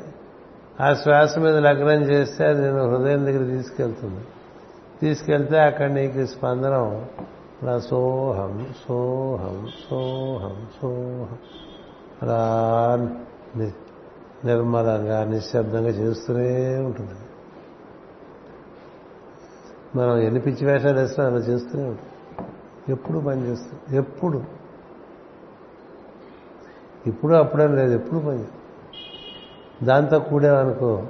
ఆ శ్వాస మీద లగ్నం చేస్తే అది నేను హృదయం దగ్గర తీసుకెళ్తుంది. తీసుకెళ్తే అక్కడ నీకు స్పందనం అలా సోహం సోహం సోహం సోహం. అలా నిర్మలంగా నిశ్శబ్దంగా చేస్తూనే ఉంటుంది. మనం ఎన్ని పిచ్చి వేషాలు వేసినా అలా చేస్తూనే ఉంటుంది. ఎప్పుడు పని చేస్తుంది ఎప్పుడు? ఇప్పుడు అప్పుడని లేదు ఎప్పుడు పని దాంతో కూడామనుకో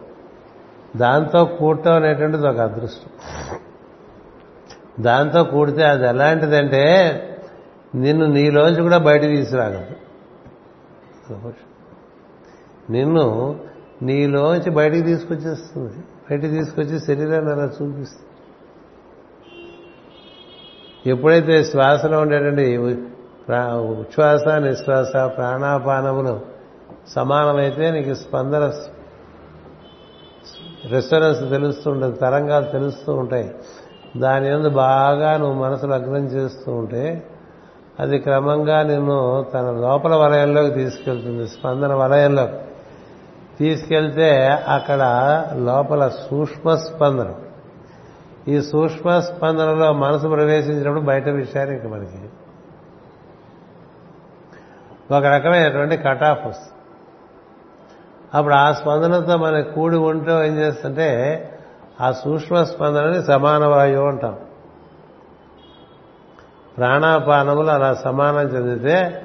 దాంతో కూడటం అనేటువంటిది ఒక అదృష్టం. దాంతో కూడితే అది ఎలాంటిదంటే నిన్ను నీలోంచి కూడా బయట తీసుకురాగలదు. నిన్ను నీలోంచి బయటికి తీసుకొచ్చేస్తుంది. బయటికి తీసుకొచ్చి శరీరాన్ని అలా చూపిస్తుంది. ఎప్పుడైతే శ్వాసలో ఉండేటువంటి ప్రా- ఉచ్ఛ్వాస నిశ్వాస ప్రాణాపానములు సమానమైతే నీకు స్పందన రెస్టారెన్స్ తెలుస్తూ ఉంటుంది తరంగాలు తెలుస్తూ ఉంటాయి. దాని ఎందు బాగా నువ్వు మనసు లగ్నం చేస్తూ ఉంటే అది క్రమంగా నిన్ను తన లోపల వలయంలోకి తీసుకెళ్తుంది స్పందన వలయంలో తీసుకెళ్తే అక్కడ లోపల సూక్ష్మ స్పందన. ఈ సూక్ష్మ స్పందనలో మనసు ప్రవేశించినప్పుడు బయట విషయాలు ఇంక మనకి. ఒక రకమైనటువంటి కటాఫ్ వస్తుంది. అప్పుడు ఆ స్పందనతో మన కూడి ఉంటూ ఏం చేస్తుంటే ఆ సూక్ష్మ స్పందనని సమాన వాయువు అంటాం. ప్రాణాపానములు అలా సమానం చెందితే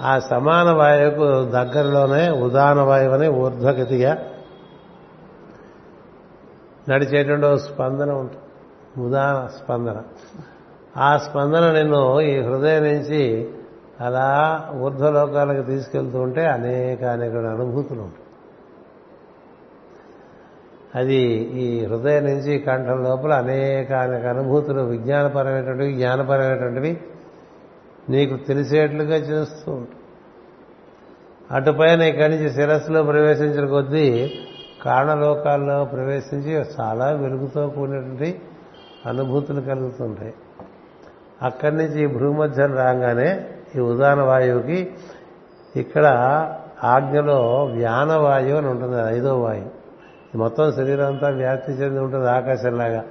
ఆ సమాన వాయువుకు దగ్గరలోనే ఉదాన వాయువు అని ఊర్ధ్వగతిగా నడిచేటువంటి స్పందన ఉంటుంది. ఉదాన స్పందన. ఆ స్పందన నిన్ను ఈ హృదయం నుంచి అలా ఊర్ధ్వలోకాలకు తీసుకెళ్తూ ఉంటే అనేక అనేక అనుభూతులు ఉంటాయి. అది ఈ హృదయం నుంచి కంఠం లోపల అనేక అనేక అనుభూతులు విజ్ఞానపరమైనటువంటివి జ్ఞానపరమైనటువంటివి నీకు తెలిసేట్లుగా చేస్తూ ఉంటుంది అటుపైన ఇక్కడి నుంచి శిరస్సులో ప్రవేశించిన కొద్దీ కారణలోకాల్లో ప్రవేశించి చాలా వెలుగుతో కూడినటువంటి అనుభూతులు కలుగుతుంటాయి. అక్కడి నుంచి ఈ భూమధ్యం రాగానే ఈ ఉదాన వాయువుకి ఇక్కడ ఆజ్ఞలో వ్యానవాయువు అని ఉంటుంది అది ఐదో వాయువు. మొత్తం శరీరం అంతా వ్యాప్తి చెంది ఉంటుంది ఆకాశంలాగా.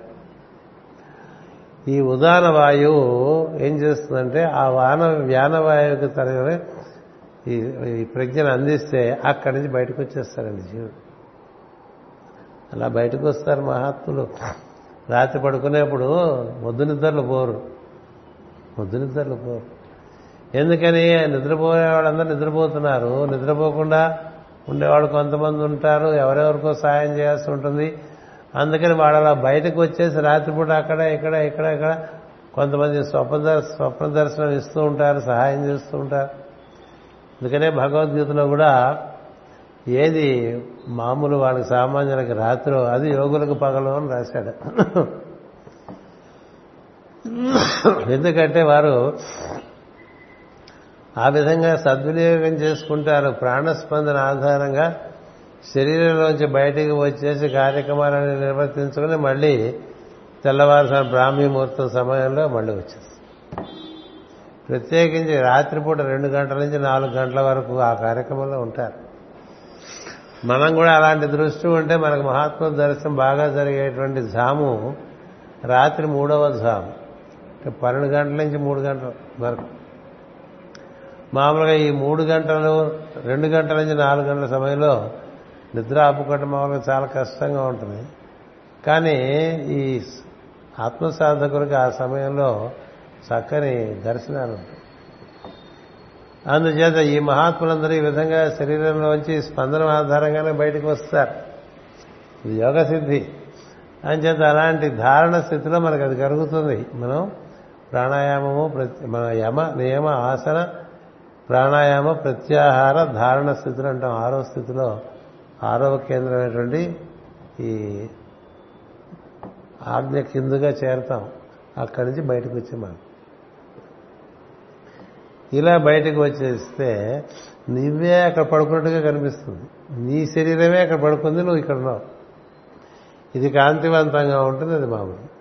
ఈ ఉదాన వాయువు ఏం చేస్తుందంటే ఆ వాన వ్యానవాయువుకి తన ఈ ఈ ప్రజ్ఞను అందిస్తే అక్కడి నుంచి బయటకు వచ్చేస్తారండి జీవుడు అలా బయటకు వస్తారు మహాత్ములు. రాత్రి పడుకునేప్పుడు మొద్దు నిద్రలు పోరు. మొద్దు నిద్రలు పోరు. ఎందుకని? నిద్రపోయే వాళ్ళందరూ నిద్రపోతున్నారు. నిద్రపోకుండా ఉండేవాళ్ళు కొంతమంది ఉంటారు ఎవరెవరికో సాయం చేయాల్సి ఉంటుంది. అందుకని వాళ్ళు అలా బయటకు వచ్చేసి రాత్రిపూట అక్కడ ఇక్కడ ఇక్కడ ఇక్కడ కొంతమంది స్వప్న దర్శ స్వప్న దర్శనం ఇస్తూ ఉంటారు సహాయం చేస్తూ ఉంటారు. అందుకనే భగవద్గీతలో కూడా ఏది మామూలు వాళ్ళకి సామాన్యులకి రాత్రి అది యోగులకు పగలు అని రాశాడు. ఎందుకంటే వారు ఆ విధంగా సద్వినియోగం చేసుకుంటారు. ప్రాణస్పందన ఆధారంగా శరీరంలోంచి బయటికి వచ్చేసి కార్యక్రమాలను నిర్వర్తించుకుని మళ్ళీ తెల్లవారుసారి బ్రాహ్మీముహూర్తం సమయంలో మళ్ళీ వచ్చేసి ప్రత్యేకించి రాత్రిపూట రెండు గంటల నుంచి నాలుగు గంటల వరకు ఆ కార్యక్రమంలో ఉంటారు. మనం కూడా అలాంటి దృష్టి ఉంటే మనకు మహాత్మ దర్శనం బాగా జరిగేటువంటి ధాము రాత్రి మూడవ ధాము. అంటే పన్నెండు గంటల నుంచి మూడు గంటల వరకు. మామూలుగా ఈ మూడు గంటలు రెండు గంటల నుంచి నాలుగు గంటల సమయంలో నిద్ర ఆపుకోవటం మామూలుగా చాలా కష్టంగా ఉంటుంది. కానీ ఈ ఆత్మసాధకుడికి ఆ సమయంలో చక్కని దర్శనాలు ఉంటాయి. అందుచేత ఈ మహాత్ములందరూ ఈ విధంగా శరీరంలోంచి స్పందన ఆధారంగానే బయటకు వస్తారు. ఇది యోగ సిద్ధి. అంచేత అలాంటి ధారణ స్థితిలో మనకు అది కలుగుతుంది. మనం ప్రాణాయామము ప్రతి మన యమ నియమ ఆసన ప్రాణాయామ ప్రత్యాహార ధారణ స్థితులు అంటాం. ఆరో స్థితిలో ఆరవ కేంద్రమైనటువంటి ఈ ఆజ్ఞ కిందుగా చేరతాం. అక్కడి నుంచి బయటకు వచ్చే మనం ఇలా బయటకు వచ్చేస్తే నువ్వే అక్కడ పడుకున్నట్టుగా కనిపిస్తుంది. నీ శరీరమే అక్కడ పడుకుంది నువ్వు ఇక్కడ ఉన్నావు. ఇది కాంతివంతంగా ఉంటుంది అది మామూలు.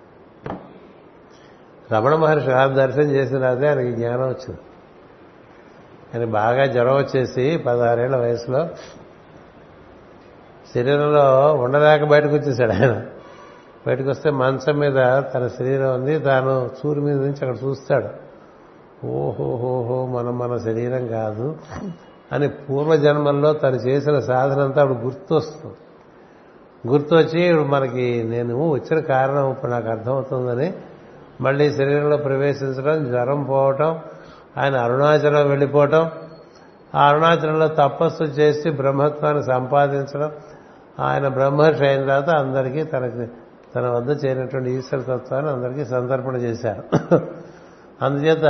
రమణ మహర్షి దర్శనం చేసిన రాదే ఆయనకి జ్ఞానం వచ్చింది. ఆయన బాగా జ్వరం వచ్చేసి పదహారేళ్ళ వయసులో శరీరంలో ఉండలేక బయటకు వచ్చేసాడు ఆయన. బయటకు వస్తే మంచం మీద తన శరీరం ఉంది తాను సూర్యు మీద నుంచి అక్కడ చూస్తాడు. ఓహోహోహో మనం మన శరీరం కాదు అని పూర్వజన్మల్లో తను చేసిన సాధన అంతా అప్పుడు గుర్తొస్తుంది. గుర్తొచ్చి ఇప్పుడు మనకి నేను వచ్చిన కారణం ఇప్పుడు నాకు అర్థమవుతుందని మళ్ళీ శరీరంలో ప్రవేశించడం జ్వరం పోవటం ఆయన అరుణాచలం వెళ్ళిపోవటం ఆ అరుణాచలంలో తపస్సు చేసి బ్రహ్మత్వాన్ని సంపాదించడం ఆయన బ్రహ్మర్షి అయిన తర్వాత అందరికీ తనకి తన వద్ద చేరినటువంటి ఈశ్వర తత్వాన్ని అందరికీ సంతర్పణ చేశారు. అందుచేత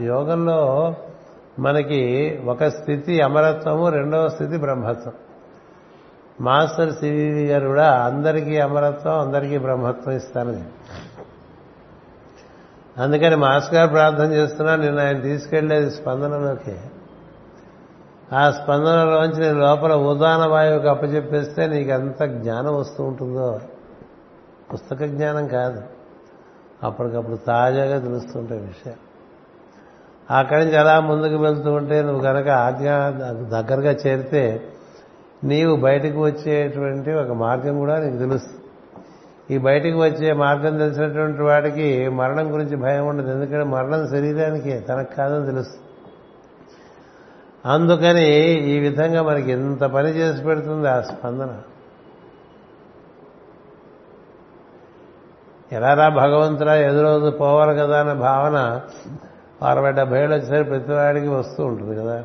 యోగంలో మనకి ఒక స్థితి అమరత్వము రెండవ స్థితి బ్రహ్మత్వం. మాస్టర్ సివి గారు కూడా అందరికీ అమరత్వం అందరికీ బ్రహ్మత్వం ఇస్తానని అందుకని మాస్టర్ గారు ప్రార్థన చేస్తున్నా నేను ఆయన తీసుకెళ్ళేది స్పందనలోకి. ఆ స్పందనలోంచి నేను లోపల ఉదాన వాయువుకి అప్పచెప్పేస్తే నీకు ఎంత జ్ఞానం వస్తూ ఉంటుందో. పుస్తక జ్ఞానం కాదు. అప్పటికప్పుడు తాజాగా తెలుస్తుంటాయి విషయాలు. అక్కడి నుంచి అలా ముందుకు వెళ్తూ ఉంటే నువ్వు కనుక ఆజ్ఞ దగ్గరగా చేరితే నీవు బయటకు వచ్చేటువంటి ఒక మార్గం కూడా నీకు తెలుస్తుంది. ఈ బయటికి వచ్చే మార్గం తెలిసినటువంటి వాడికి మరణం గురించి భయం ఉండదు. ఎందుకంటే మరణం శరీరానికి తనకు కాదని తెలుస్తుంది. అందుకని ఈ విధంగా మనకి ఎంత పని చేసి పెడుతుంది ఆ స్పందన. ఎలారా భగవంతురా ఎదురవుతూ పోవాలి కదా అనే భావన అరవై డెబ్బై ఏళ్ళు వచ్చేసరికి ప్రతివాడికి వస్తూ ఉంటుంది కదా.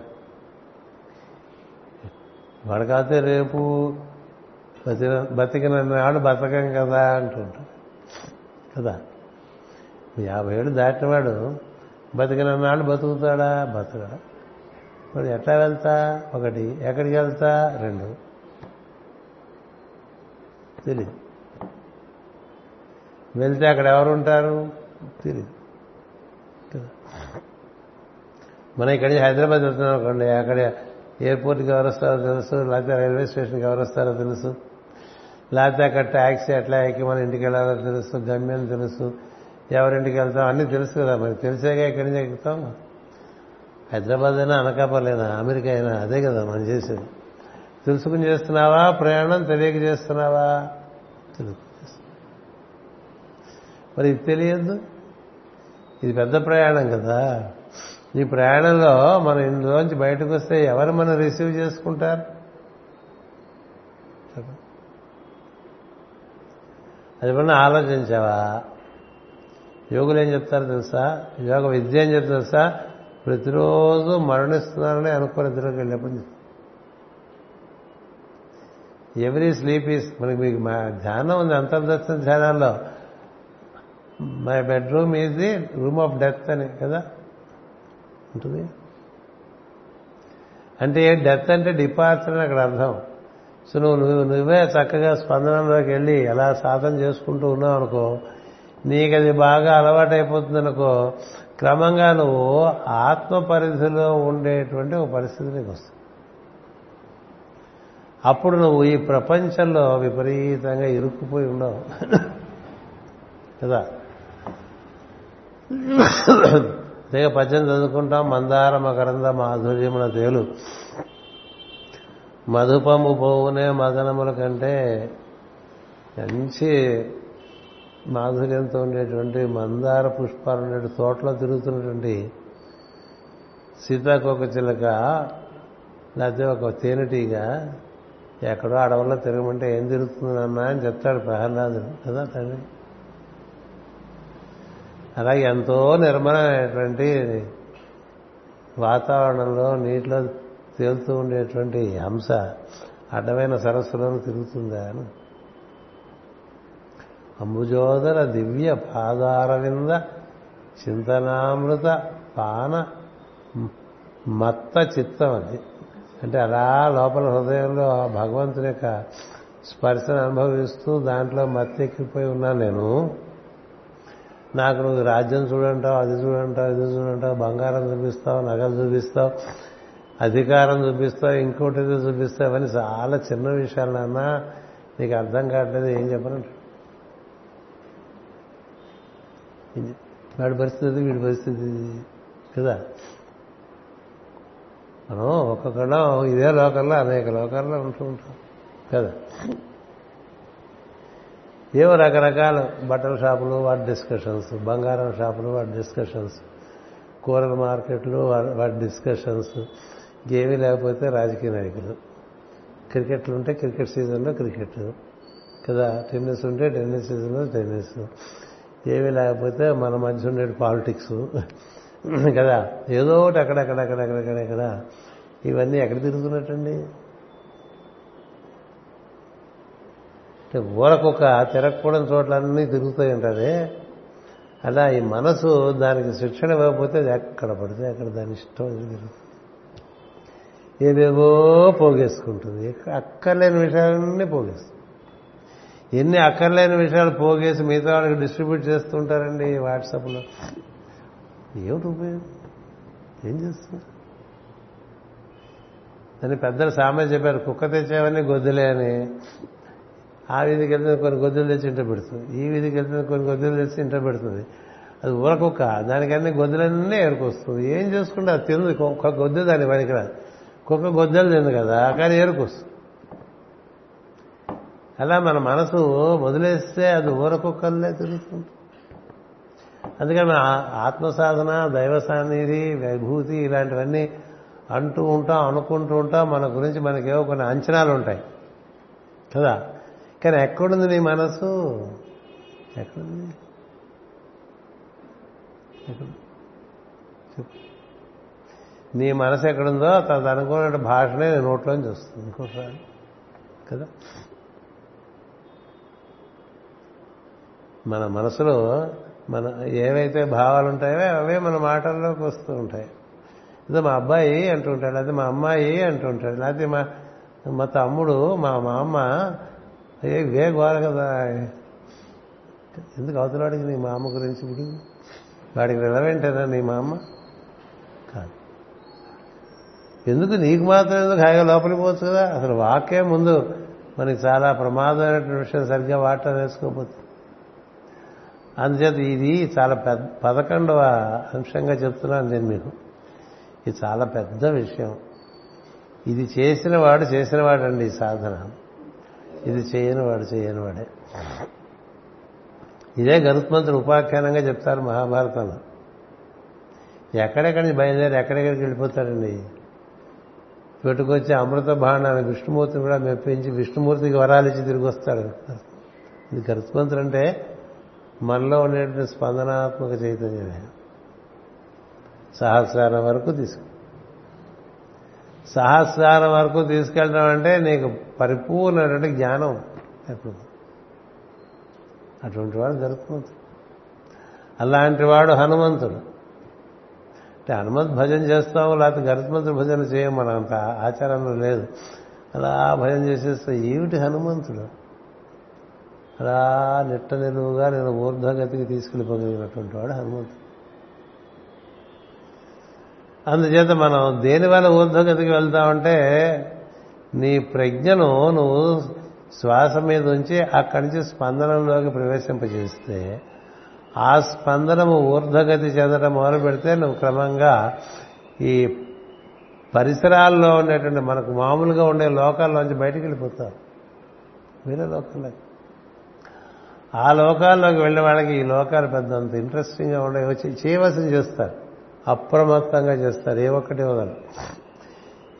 వాడికైతే రేపు బతిన బతికిన నాడు బతకం కదా అంటుంటాడు కదా? యాభై ఏళ్ళు దాటినవాడు బతికిన నాడు బతుకుతాడా? బతకడా. మరి ఎట్లా వెళ్తా? ఒకటి ఎక్కడికి వెళ్తా? రెండు. తెలియదు వెళ్తే అక్కడ ఎవరు ఉంటారు తెలియదు మనం ఇక్కడి హైదరాబాద్ వెళ్తున్నాం అనుకోండి అక్కడ ఎయిర్పోర్ట్కి ఎవరు వస్తారో తెలుసు లేకపోతే రైల్వే స్టేషన్కి ఎవరు వస్తారో తెలుసు. లేకపోతే అక్కడ ట్యాక్సీ ఎట్లా ఎక్కి మన ఇంటికి వెళ్ళాలో తెలుసు గమ్యం తెలుసు ఎవరింటికి వెళ్తాం అన్నీ తెలుసు కదా మనకి తెలిసేగా ఎక్కడి నుంచి ఎక్కుతాం? హైదరాబాద్ అయినా అనకాపర్లేనా అమెరికా అయినా అదే కదా మనం చేసేది. తెలుసుకుని చేస్తున్నావా? ప్రయాణం తెలియక చేస్తున్నావా? తెలుసు. మరి ఇది తెలియదు ఇది పెద్ద ప్రయాణం కదా. ఈ ప్రయాణంలో మనం ఇందులోంచి బయటకు వస్తే ఎవరు మనం రిసీవ్ చేసుకుంటారు? అది ఎప్పుడన్నా ఆలోచించావా? యోగులు ఏం చెప్తారో తెలుసా? యోగ విద్య ఏం చెప్తారు తెలుసా? ప్రతిరోజు మరణిస్తున్నారని అనుకోని ఇద్దరికి వెళ్ళినప్పుడు ఎవరీ స్లీప్ ఈస్ మనకి మీకు మా ధ్యానం ఉంది అంతర్దర్శన ధ్యానాల్లో my bedroom is the room of death అని కదా? ఉంటుంది? అంటే డెత్ అంటే డిపార్చర్ అని అక్కడ అర్థం. సో నువ్వు నువ్వు నువ్వే చక్కగా స్పందనలోకి వెళ్ళి ఎలా సాధన చేసుకుంటూ ఉన్నావు అనుకో నీకు అది బాగా అలవాటైపోతుంది అనుకో క్రమంగా నువ్వు ఆత్మ పరిధిలో ఉండేటువంటి ఒక పరిస్థితి నీకు వస్తుంది. అప్పుడు నువ్వు ఈ ప్రపంచంలో విపరీతంగా ఇరుక్కుపోయి ఉండవు. కదా? అంతేగా పద్యం చదువుకుంటాం మందార మకరంద మాధుర్యమున తేలు. మధుపము పోవునే మదనముల కంటే మంచి మాధుర్యంతో ఉండేటువంటి మందార పుష్పాలు ఉండే తోటలో తిరుగుతున్నటువంటి సీతాకోక చిలక లేకపోతే ఒక తేనెటీగ ఎక్కడో అడవుల్లో తిరగమంటే ఏం తిరుగుతుందన్నా అని చెప్తాడు ప్రహ్లాదుడు. కదా తండ్రి అలాగే ఎంతో నిర్మలమైనటువంటి వాతావరణంలో నీటిలో తేలుతూ ఉండేటువంటి హంస అడ్డమైన సరస్సులను తిరుగుతుందా అని. అంబుజోదర దివ్య పాదారవింద చింతనామృత పాన మత్త చిత్తం అది. అంటే అలా లోపల హృదయంలో భగవంతుని యొక్క స్పర్శను అనుభవిస్తూ దాంట్లో మత్తెక్కిపోయి ఉన్నాను నేను. నాకు నువ్వు రాజ్యం చూడంటావు అది చూడంటావు ఇది చూడంటావు బంగారం చూపిస్తావు నగలు చూపిస్తావు అధికారం చూపిస్తావు ఇంకోటి చూపిస్తావని చాలా చిన్న విషయాలు నీకు అర్థం కావట్లేదు ఏం చెప్పనంట. వాడి పరిస్థితి వీడి పరిస్థితి కదా? మనం ఒక్కొక్కళ్ళం ఇదే లోకల్లో అనేక లోకాల్లో ఉంటూ ఉంటాం కదా? ఏవో రకరకాల బట్టల షాపులు వాటి డిస్కషన్స్ బంగారం షాపులు వాటి డిస్కషన్స్ కూరల మార్కెట్లు వాటి డిస్కషన్స్ ఏమీ లేకపోతే రాజకీయ నాయకులు. క్రికెట్లు ఉంటే క్రికెట్ సీజన్లో క్రికెట్. కదా టెన్నిస్ ఉంటే టెన్నిస్ సీజన్లో టెన్నిస్. ఏమీ లేకపోతే మన మధ్య ఉండే పాలిటిక్స్. కదా ఏదో ఒకటి అక్కడక్కడక్కడక్కడక్కడ ఇవన్నీ ఎక్కడ తిరుగుతున్నట్టండి? అంటే ఊరకొక తిరగకూడని చోట్లన్నీ తిరుగుతాయి ఉంటారే అలా ఈ మనసు దానికి శిక్షణ ఇవ్వకపోతే అది ఎక్కడ పడితే అక్కడ దాని ఇష్టం తిరుగుతుంది ఏవేవో పోగేసుకుంటుంది. అక్కర్లేని విషయాలన్నీ పోగేస్తుంది ఎన్ని అక్కర్లేని విషయాలు పోగేసి మిగతా వాళ్ళకి డిస్ట్రిబ్యూట్ చేస్తుంటారండి వాట్సాప్లో? ఏమిటి ఉపయోగం? ఏం చేస్తుంది అని పెద్దలు సామెత చెప్పారు కుక్క తెచ్చేవన్నీ గొద్దులే అని. ఆ వీధికి వెళ్తే కొన్ని గొద్దులు తెచ్చి ఇంట పెడుతుంది. ఈ వీధికి వెళ్తే కొన్ని గొద్దులు తెచ్చి ఇంట పెడుతుంది. అది ఊర కుక్క. దానికన్నీ గొద్దులన్నీ ఏరుకొస్తుంది ఏం చేసుకుంటే అది తింది. కుక్క గొద్దు దాని పనికిరాదు. కుక్క గొద్దలు తింది కదా కానీ ఏరుకొస్తుంది అలా మన మనసు వదిలేస్తే అది ఊర కుక్కల్లే తిరుగుతుంది. అందుకని మన ఆత్మ సాధన దైవ సాన్నిధి విభూతి ఇలాంటివన్నీ అంటూ ఉంటాం అనుకుంటూ ఉంటాం. మన గురించి మనకేవో కొన్ని అంచనాలు ఉంటాయి. కదా? కానీ ఎక్కడుంది నీ మనసు? ఎక్కడుంది? ఎక్కడ చెప్పు. నీ మనసు ఎక్కడుందో తను అనుకున్న భాషనే నేను నోట్లోంచి వస్తుంది. ఇంకోసారి. కదా? మన మనసులో మన ఏవైతే భావాలు ఉంటాయో అవే మన మాటల్లోకి వస్తూ ఉంటాయి. అదే మా అబ్బాయి అంటుంటాడు అది మా అమ్మాయి అంటుంటాడు లేకపోతే మా మా తమ్ముడు మా మా అమ్మ ఏ ఇవే గోర కదా. ఎందుకు అవతలవాడికి నీ మా అమ్మ గురించి ఇప్పుడు? వాడికి రిలవెంటేనా నీ మా అమ్మ ఎందుకు నీకు మాత్రం ఎందుకు హాయిగా లోపలికి పోవచ్చు కదా? అసలు వాకే ముందు మనకి చాలా ప్రమాదమైనటువంటి విషయం సరిగ్గా వాటర్ వేసుకోకపోతే అందుచేత ఇది చాలా పెద్ద పదకొండవ అంశంగా చెప్తున్నాను నేను మీకు. ఇది చాలా పెద్ద విషయం. ఇది చేసిన వాడు చేసిన వాడండి ఈ సాధన. ఇది చేయని వాడు చేయని వాడే ఇదే గరుత్మంతుడు ఉపాఖ్యానంగా చెప్తారు మహాభారతంలో. ఎక్కడెక్కడి బయలుదేరి ఎక్కడెక్కడికి వెళ్ళిపోతాడండి? పెట్టుకొచ్చి అమృత బాణాన్ని విష్ణుమూర్తిని కూడా మెప్పించి విష్ణుమూర్తికి వరాలు ఇచ్చి తిరిగి వస్తాడు. ఇది గరుత్మంతుడు అంటే మనలో ఉండేటువంటి స్పందనాత్మక చైతన్యమే. సహస్రారం వరకు తీసుకు సహస్రారం వరకు తీసుకెళ్ళడం అంటే నీకు పరిపూర్ణమైనటువంటి జ్ఞానం ఎప్పుడు? అటువంటి వాడు గరుత్మంతుడు. అలాంటి వాడు హనుమంతుడు. అంటే హనుమంత్ భజన చేస్తావు లేకపోతే గరుత్మంతుడు భజన చేయం మన అంత ఆచారంలో లేదు. అలా భజన చేసేస్తే ఏమిటి హనుమంతుడు? అలా నిట్ట నిలువుగా నేను ఊర్ధ్వగతికి తీసుకెళ్ళిపోగలిగినటువంటి వాడు హనుమంతుడు. అందుచేత మనం దేనివల్ల ఊర్ధ్వగతికి వెళ్తామంటే నీ ప్రజ్ఞను నువ్వు శ్వాస మీద ఉంచి అక్కడి నుంచి స్పందనంలోకి ప్రవేశింపజేస్తే ఆ స్పందనము ఊర్ధ్వగతి చెందడం మొదలు పెడితే నువ్వు క్రమంగా ఈ పరిసరాల్లో ఉండేటువంటి మనకు మామూలుగా ఉండే లోకాల్లోంచి బయటికి వెళ్ళిపోతావు. వేరే లోకంలో ఆ లోకాల్లోకి వెళ్ళిన వాళ్ళకి ఈ లోకాలు పెద్దంత ఇంట్రెస్టింగ్గా ఉండే వచ్చి చేయవలసింది చేస్తారు. అప్రమత్తంగా చేస్తారు. ఏ ఒక్కటి వదలు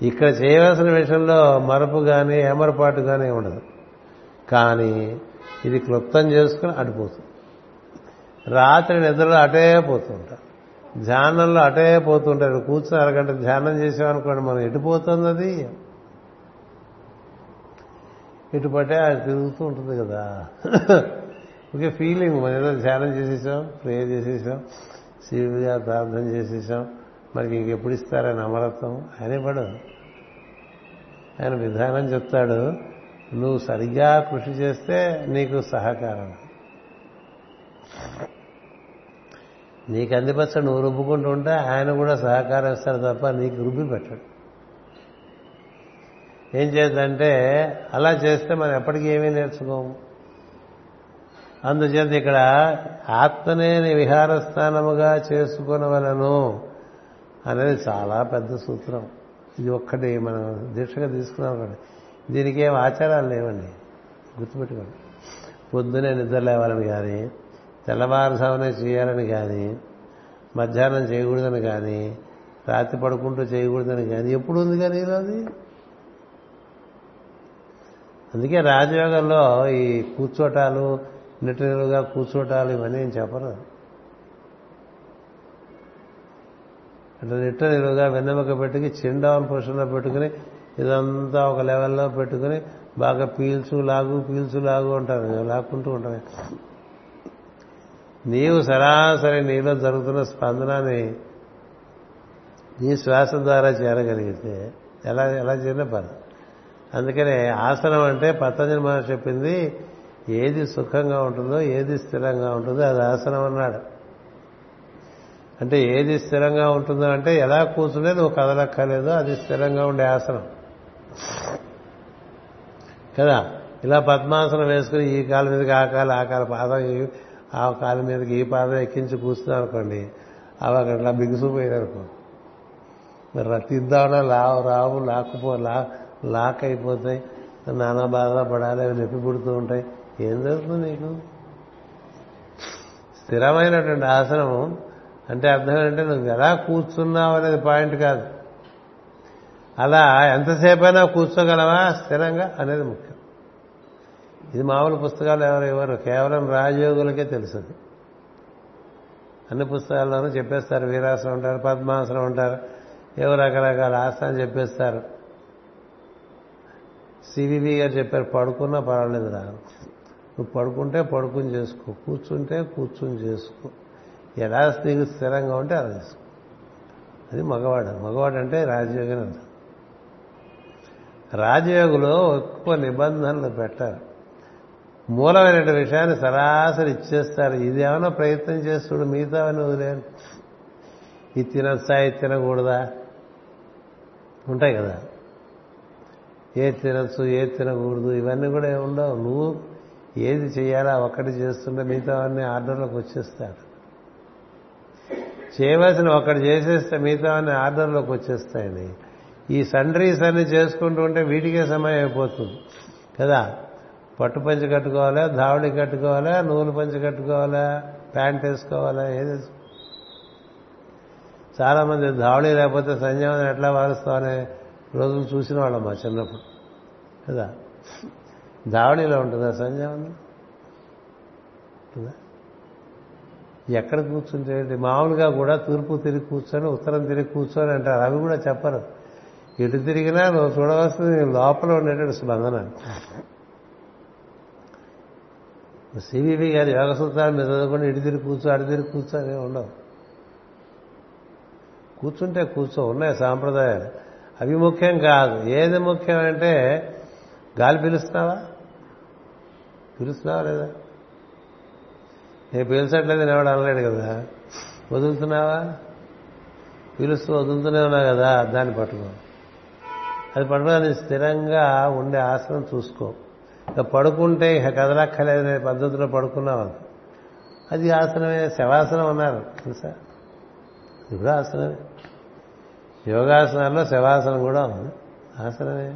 ఇక్కడ చేయవలసిన విషయంలో మరపు కానీ ఏమరపాటు కానీ ఉండదు. కానీ ఇది క్లుప్తం చేసుకుని అడిపోతుంది రాత్రి నిద్రలో అటే పోతుంటారు ధ్యానంలో అటే పోతుంటారు కూర్చొని అరగంట ధ్యానం చేసామనుకోండి మనం ఎటుపోతుంది అది? ఇటు పట్టే అది తిరుగుతూ ఉంటుంది కదా. ఓకే ఫీలింగ్ మనం ఏదో ధ్యానం చేసేసాం ప్రేయర్ చేసేసాం శివుడిగా ప్రార్థన చేసేసాం. మనకి ఇంకెప్పుడు ఇస్తారని అమరత్వం? ఆయన పడు ఆయన విధానం చెప్తాడు నువ్వు సరిగ్గా కృషి చేస్తే నీకు సహకారం. నీకు అందిపచ్చ నువ్వు రుబ్బుకుంటూ ఉంటే ఆయన కూడా సహకారం ఇస్తారు తప్ప నీకు రుబ్బి పెట్టాడు. ఏం చేద్దంటే అలా చేస్తే మనం ఎప్పటికీ ఏమీ నేర్చుకోము. అందుచేత ఇక్కడ ఆత్మనే విహారస్థానముగా చేసుకునవలను అనేది చాలా పెద్ద సూత్రం. ఇది ఒక్కటి మనం దీక్షగా తీసుకున్నాం ఒకటి దీనికి ఏం ఆచారాలు లేవండి. గుర్తుపెట్టుకోండి. పొద్దునే నిద్ర లేవాలి కానీ తెల్లవారుసామనే చేయాలని కానీ మధ్యాహ్నం చేయకూడదని కానీ రాత్రి పడుకుంటూ చేయకూడదని కానీ ఎప్పుడు ఉంది కానీ అది? అందుకే రాజయోగంలో ఈ కూర్చోటాలు నిటనిలుగా కూర్చోటాలు ఇవన్నీ ఏం చెప్పరు. అంటే నిట్ట నిలువుగా వెన్నెముక పెట్టుకుని చిన్ డౌన్ పొజిషన్లో పెట్టుకుని ఇదంతా ఒక లెవెల్లో పెట్టుకుని బాగా పీల్చు లాగు పీల్చు లాగు అంటారు. లాక్కుంటూ ఉంటారు. నీవు సరాసరి నీలో జరుగుతున్న స్పందనాన్ని నీ శ్వాస ద్వారా చేరగలిగితే ఎలా ఎలా చేరిన పని అందుకనే ఆసనం అంటే పతంజలి మహర్షి చెప్పింది ఏది సుఖంగా ఉంటుందో ఏది స్థిరంగా ఉంటుందో అది ఆసనం అన్నాడు. అంటే ఏది స్థిరంగా ఉంటుందో అంటే ఎలా కూర్చునే నువ్వు కదలక్కర్లేదు అది స్థిరంగా ఉండే ఆసనం. కదా? ఇలా పద్మాసనం వేసుకుని ఈ కాలు మీదకి ఆ కాలు ఆ కాలు పాదం ఆ కాలు మీదకి ఈ పాదం ఎక్కించి కూర్చున్నాం అనుకోండి అవి అక్కడ అట్లా అనుకో. మరి రా- తిద్దామన్నా లావు రావు లాక్కుపో లా లాక్ అయిపోతాయి నానా బాధ పడాలి అవి నొప్పి పుడుతూ ఉంటాయి. ఏం జరుగుతుంది నీకు? స్థిరమైనటువంటి ఆసనము అంటే అర్థం ఏంటంటే నువ్వు ఎలా కూర్చున్నావు అనేది పాయింట్ కాదు. అలా ఎంతసేపైనా కూర్చోగలవా? స్థిరంగా అనేది ముఖ్యం. ఇది మామూలు పుస్తకాలు ఎవరు ఇవ్వరు. కేవలం రాజయోగులకే తెలుసుది. అన్ని పుస్తకాల్లోనూ చెప్పేస్తారు వీరాసనం ఉంటారు పద్మాసనం ఉంటారు ఏవో రకరకాల ఆసనాలు చెప్పేస్తారు. సివివి గారు చెప్పారు పడుకున్నా పర్వాలేదు రా. నువ్వు పడుకుంటే పడుకుని చేసుకో కూర్చుంటే కూర్చుని చేసుకో. ఎలా నీకు స్థిరంగా ఉంటే అలా చేసుకో. అది మగవాడు. మగవాడు అంటే రాజయోగి అర్థం. రాజయోగులో ఎక్కువ నిబంధనలు పెట్టారు. మూలమైన విషయాన్ని సరాసరి ఇచ్చేస్తారు. ఇది ఏమైనా ప్రయత్నం చేస్తుడు మిగతా వదిలేను ఇది తినొచ్చా ఇది తినకూడదా? ఉంటాయి కదా. ఏది తినచ్చు ఏది తినకూడదు ఇవన్నీ కూడా ఏముండవు ఉండవు. నువ్వు ఏది చేయాలా ఒక్కటి చేస్తుంటే మిగతావన్నీ ఆర్డర్లోకి వచ్చేస్తాడు చేయవలసిన ఒకటి చేసేస్తే మిగతావన్నీ ఆర్డర్లోకి వచ్చేస్తాయని ఈ సండ్రీస్ అన్ని చేసుకుంటూ ఉంటే వీటికే సమయం అయిపోతుంది. కదా? పట్టు పంచి కట్టుకోవాలా? ధావళి కట్టుకోవాలా? నూలు పంచి కట్టుకోవాలా? ప్యాంట్ వేసుకోవాలా? ఏది చాలామంది చాలా మంది ధావళి లేకపోతే సంధ్యావందనం ఎట్లా వారుస్తామనే రోజులు చూసిన వాళ్ళం మా చిన్నప్పుడు. కదా? ధావళిలో ఉంటుందా సంధ్యావందనం ఎక్కడ కూర్చుంటే మామూలుగా కూడా తూర్పు తిరిగి కూర్చొని ఉత్తరం తిరిగి కూర్చొని అంటారు. అవి కూడా చెప్పరు. ఎటు తిరిగినా నువ్వు చూడవలసింది లోపల ఉండేటువంటి స్పందన. సివివి గారి యోగ సూత్రాలు మీరు చదువుకొని ఇటు తిరిగి కూర్చో అటు తిరిగి కూర్చో అనే ఉండవు. కూర్చుంటే కూర్చో ఉన్నాయి సాంప్రదాయాలు. అవి ముఖ్యం కాదు. ఏది ముఖ్యం అంటే గాలి పిలుస్తున్నావా? పిలుస్తున్నావా లేదా? నేను పిలిచట్లేదు ఎవడు అనలేడు కదా. వదులుతున్నావా? పిలుస్తూ వదులుతూనే ఉన్నావు కదా దాన్ని పట్టుకో. అది పట్టుకుని స్థిరంగా ఉండే ఆసనం చూసుకో. ఇక పడుకుంటే ఇక కదలక్కలేదనే పద్ధతిలో పడుకున్నావు అది ఆసనమే శవాసనం అన్నారు తెలుసా? ఇది కూడా ఆసనమే. యోగాసనాల్లో శవాసనం కూడా ఉంది. ఆసనమే.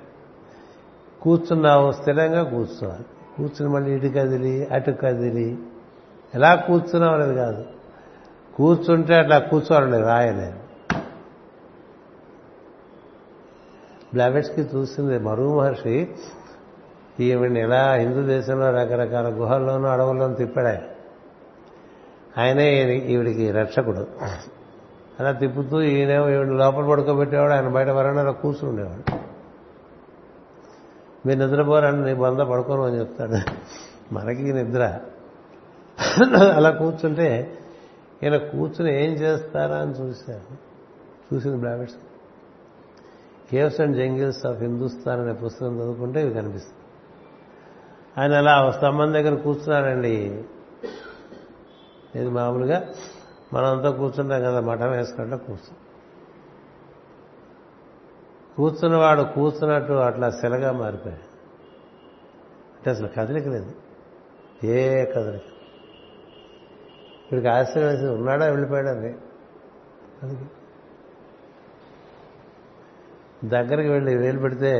కూర్చున్నావు స్థిరంగా కూర్చోవాలి కూర్చుని మళ్ళీ ఇటు కదిలి అటు కదిలి. ఎలా కూర్చున్నావు అనేది కాదు. కూర్చుంటే అట్లా కూర్చోవాలండి రాయలే బ్లావెట్స్కి చూసింది మరు మహర్షి ఈవిడిని ఎలా హిందూ దేశంలో రకరకాల గుహల్లోనూ అడవుల్లోనూ తిప్పాడు ఆయన. ఆయనే ఈవిడికి రక్షకుడు. అలా తిప్పుతూ ఈయనేమో ఈవిడ లోపల పడుకోబెట్టేవాడు ఆయన బయట వరండాలో కూర్చుండేవాడు మీరు నిద్రపోరండి నీ బంద పడుకోను అని చెప్తాడు. మనకి నిద్ర. అలా కూర్చుంటే ఈయన కూర్చుని ఏం చేస్తారా అని చూశారు. చూసింది బ్రావిడ్స్ caves and jungles of Hindustan అనే పుస్తకం చదువుకుంటే ఇవి కనిపిస్తుంది ఆయన అలా స్తంభం దగ్గర కూర్చున్నారండి. ఇది మామూలుగా మనంతా కూర్చుంటాం కదా మఠం వేసుకుంటే కూర్చు. కూర్చున్నవాడు కూర్చున్నట్టు అట్లా శిలగా మారిపోయాడు. అంటే అసలు కదలిక లేదు. ఏ కదలిక. ఇక్కడికి ఆశ్చర్యం వేసి ఉన్నాడా వెళ్ళిపోయాడని అది దగ్గరికి వెళ్ళి వేలు పెడితే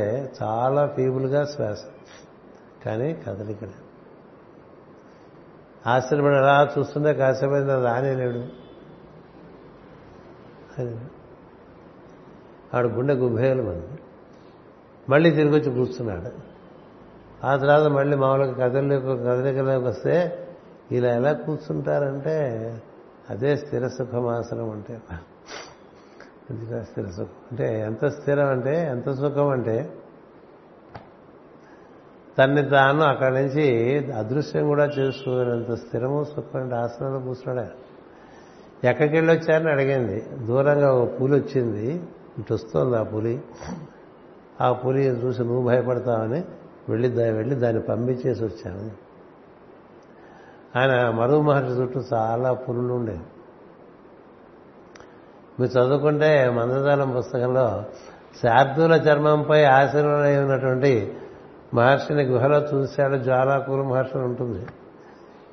చాలా ఫీబుల్గా శ్వాస. కానీ కదలిక ఆశ్చర్యపడి అలా చూస్తుంటే కాసేపైన రానేలేడు ఆడు గుండె గుభేలు మంది మళ్ళీ తిరిగి వచ్చి కూర్చున్నాడు. ఆ తర్వాత మళ్ళీ మామూలుగా కదలిక కదలికలోకి వస్తే ఇలా ఎలా కూర్చుంటారంటే అదే స్థిర సుఖమాసనం అంటే. స్థిర సుఖం? అంటే ఎంత స్థిరం అంటే ఎంత సుఖం అంటే తన్ని తాను అక్కడి నుంచి అదృశ్యం కూడా చేసుకోనంత స్థిరము సుఖం ఆసనంలో కూర్చున్నాడు ఆయన. ఎక్కడికి వెళ్ళి వచ్చారని అడిగింది. దూరంగా ఒక పులి వచ్చింది. ఇటు వస్తుంది ఆ పులి. ఆ పులి చూసి నువ్వు భయపడతావని వెళ్ళి దాన్ని వెళ్ళి దాన్ని పంపించేసి వచ్చాను. ఆయన మరువు మహర్షి చుట్టూ చాలా పులులు ఉండేవి. మీరు చదువుకుంటే మందజాలం పుస్తకంలో శార్దూల చర్మంపై ఆశీర్వదై ఉన్నటువంటి మహర్షిని గుహలో చూశాడు జ్వాలాకూరు మహర్షి అని ఉంటుంది.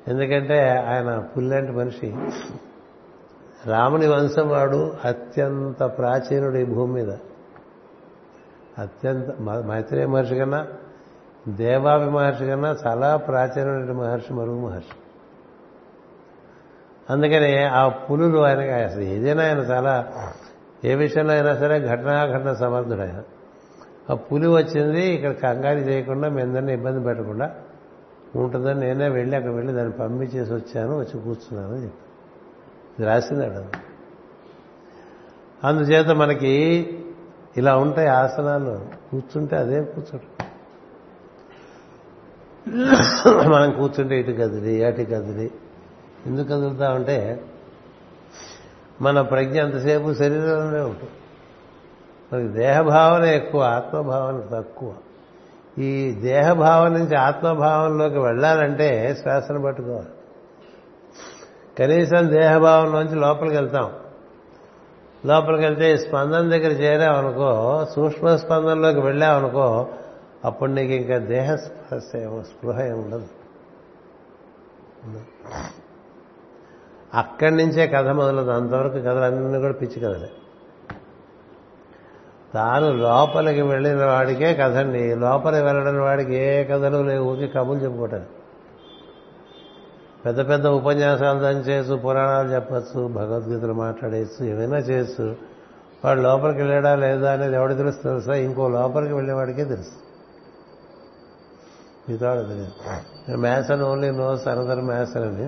ఎందుకంటే ఆయన పుల్లంటి మనిషి. రాముని వంశం వాడు అత్యంత ప్రాచీనుడు ఈ భూమి మీద. అత్యంత మ- మైత్రేయ మహర్షి కన్నా దేవాభి మహర్షి కన్నా చాలా ప్రాచీనమైన మహర్షి మరుగు మహర్షి. అందుకని ఆ పులులు ఆయనకి అసలు ఏదైనా ఆయన చాలా ఏ విషయంలో అయినా సరే ఘటనాఘటన సమర్థుడు ఆయన. ఆ పులి వచ్చింది ఇక్కడ కంగారు చేయకుండా మీ అందరినీ ఇబ్బంది పెట్టకుండా ఉంటుందని నేనే వెళ్ళి అక్కడ వెళ్ళి దాన్ని పంపించేసి వచ్చాను వచ్చి కూర్చున్నాను అని చెప్పి ఇది రాసిందాడు అందుచేత మనకి ఇలా ఉంటాయి ఆసనాలు. కూర్చుంటే అదే కూర్చోడు మనం కూర్చుంటే ఇటు కదిలి అటు కదిలి ఎందుకు కదులుతామంటే మన ప్రజ్ఞ అంతసేపు శరీరంలోనే ఉంటుంది. మనకి దేహభావన ఎక్కువ ఆత్మభావన తక్కువ. ఈ దేహభావం నుంచి ఆత్మభావంలోకి వెళ్ళాలంటే శ్వాసను పట్టుకోవాలి. కనీసం దేహభావంలోంచి లోపలికి వెళ్తాం. లోపలికి వెళ్తే ఈ స్పందన దగ్గర చేరావనుకో సూక్ష్మ స్పందనలోకి వెళ్ళామనుకో అప్పుడు నీకు ఇంకా దేహ స్పర్శ ఏమో స్పృహ ఏమి ఉండదు. అక్కడి నుంచే కథ మొదలదు అంతవరకు కథలన్నీ కూడా పిచ్చి కథలే. తాను లోపలికి వెళ్ళిన వాడికే కథండి లోపలికి వెళ్ళడం వాడికి ఏ కథలు లేవు ఊరికి కబులు చెప్పుకోవటారు పెద్ద పెద్ద ఉపన్యాసాలు దంచేసు చేసు పురాణాలు చెప్పచ్చు భగవద్గీతలు మాట్లాడేచ్చు ఏమైనా చేసు వాడు లోపలికి వెళ్ళాడా లేదా అనేది ఎవడు తెలుసు తెలుసా? ఇంకో లోపలికి వెళ్ళేవాడికే తెలుసు. మిగతా తెలియదు. Mason only knows another mason అని.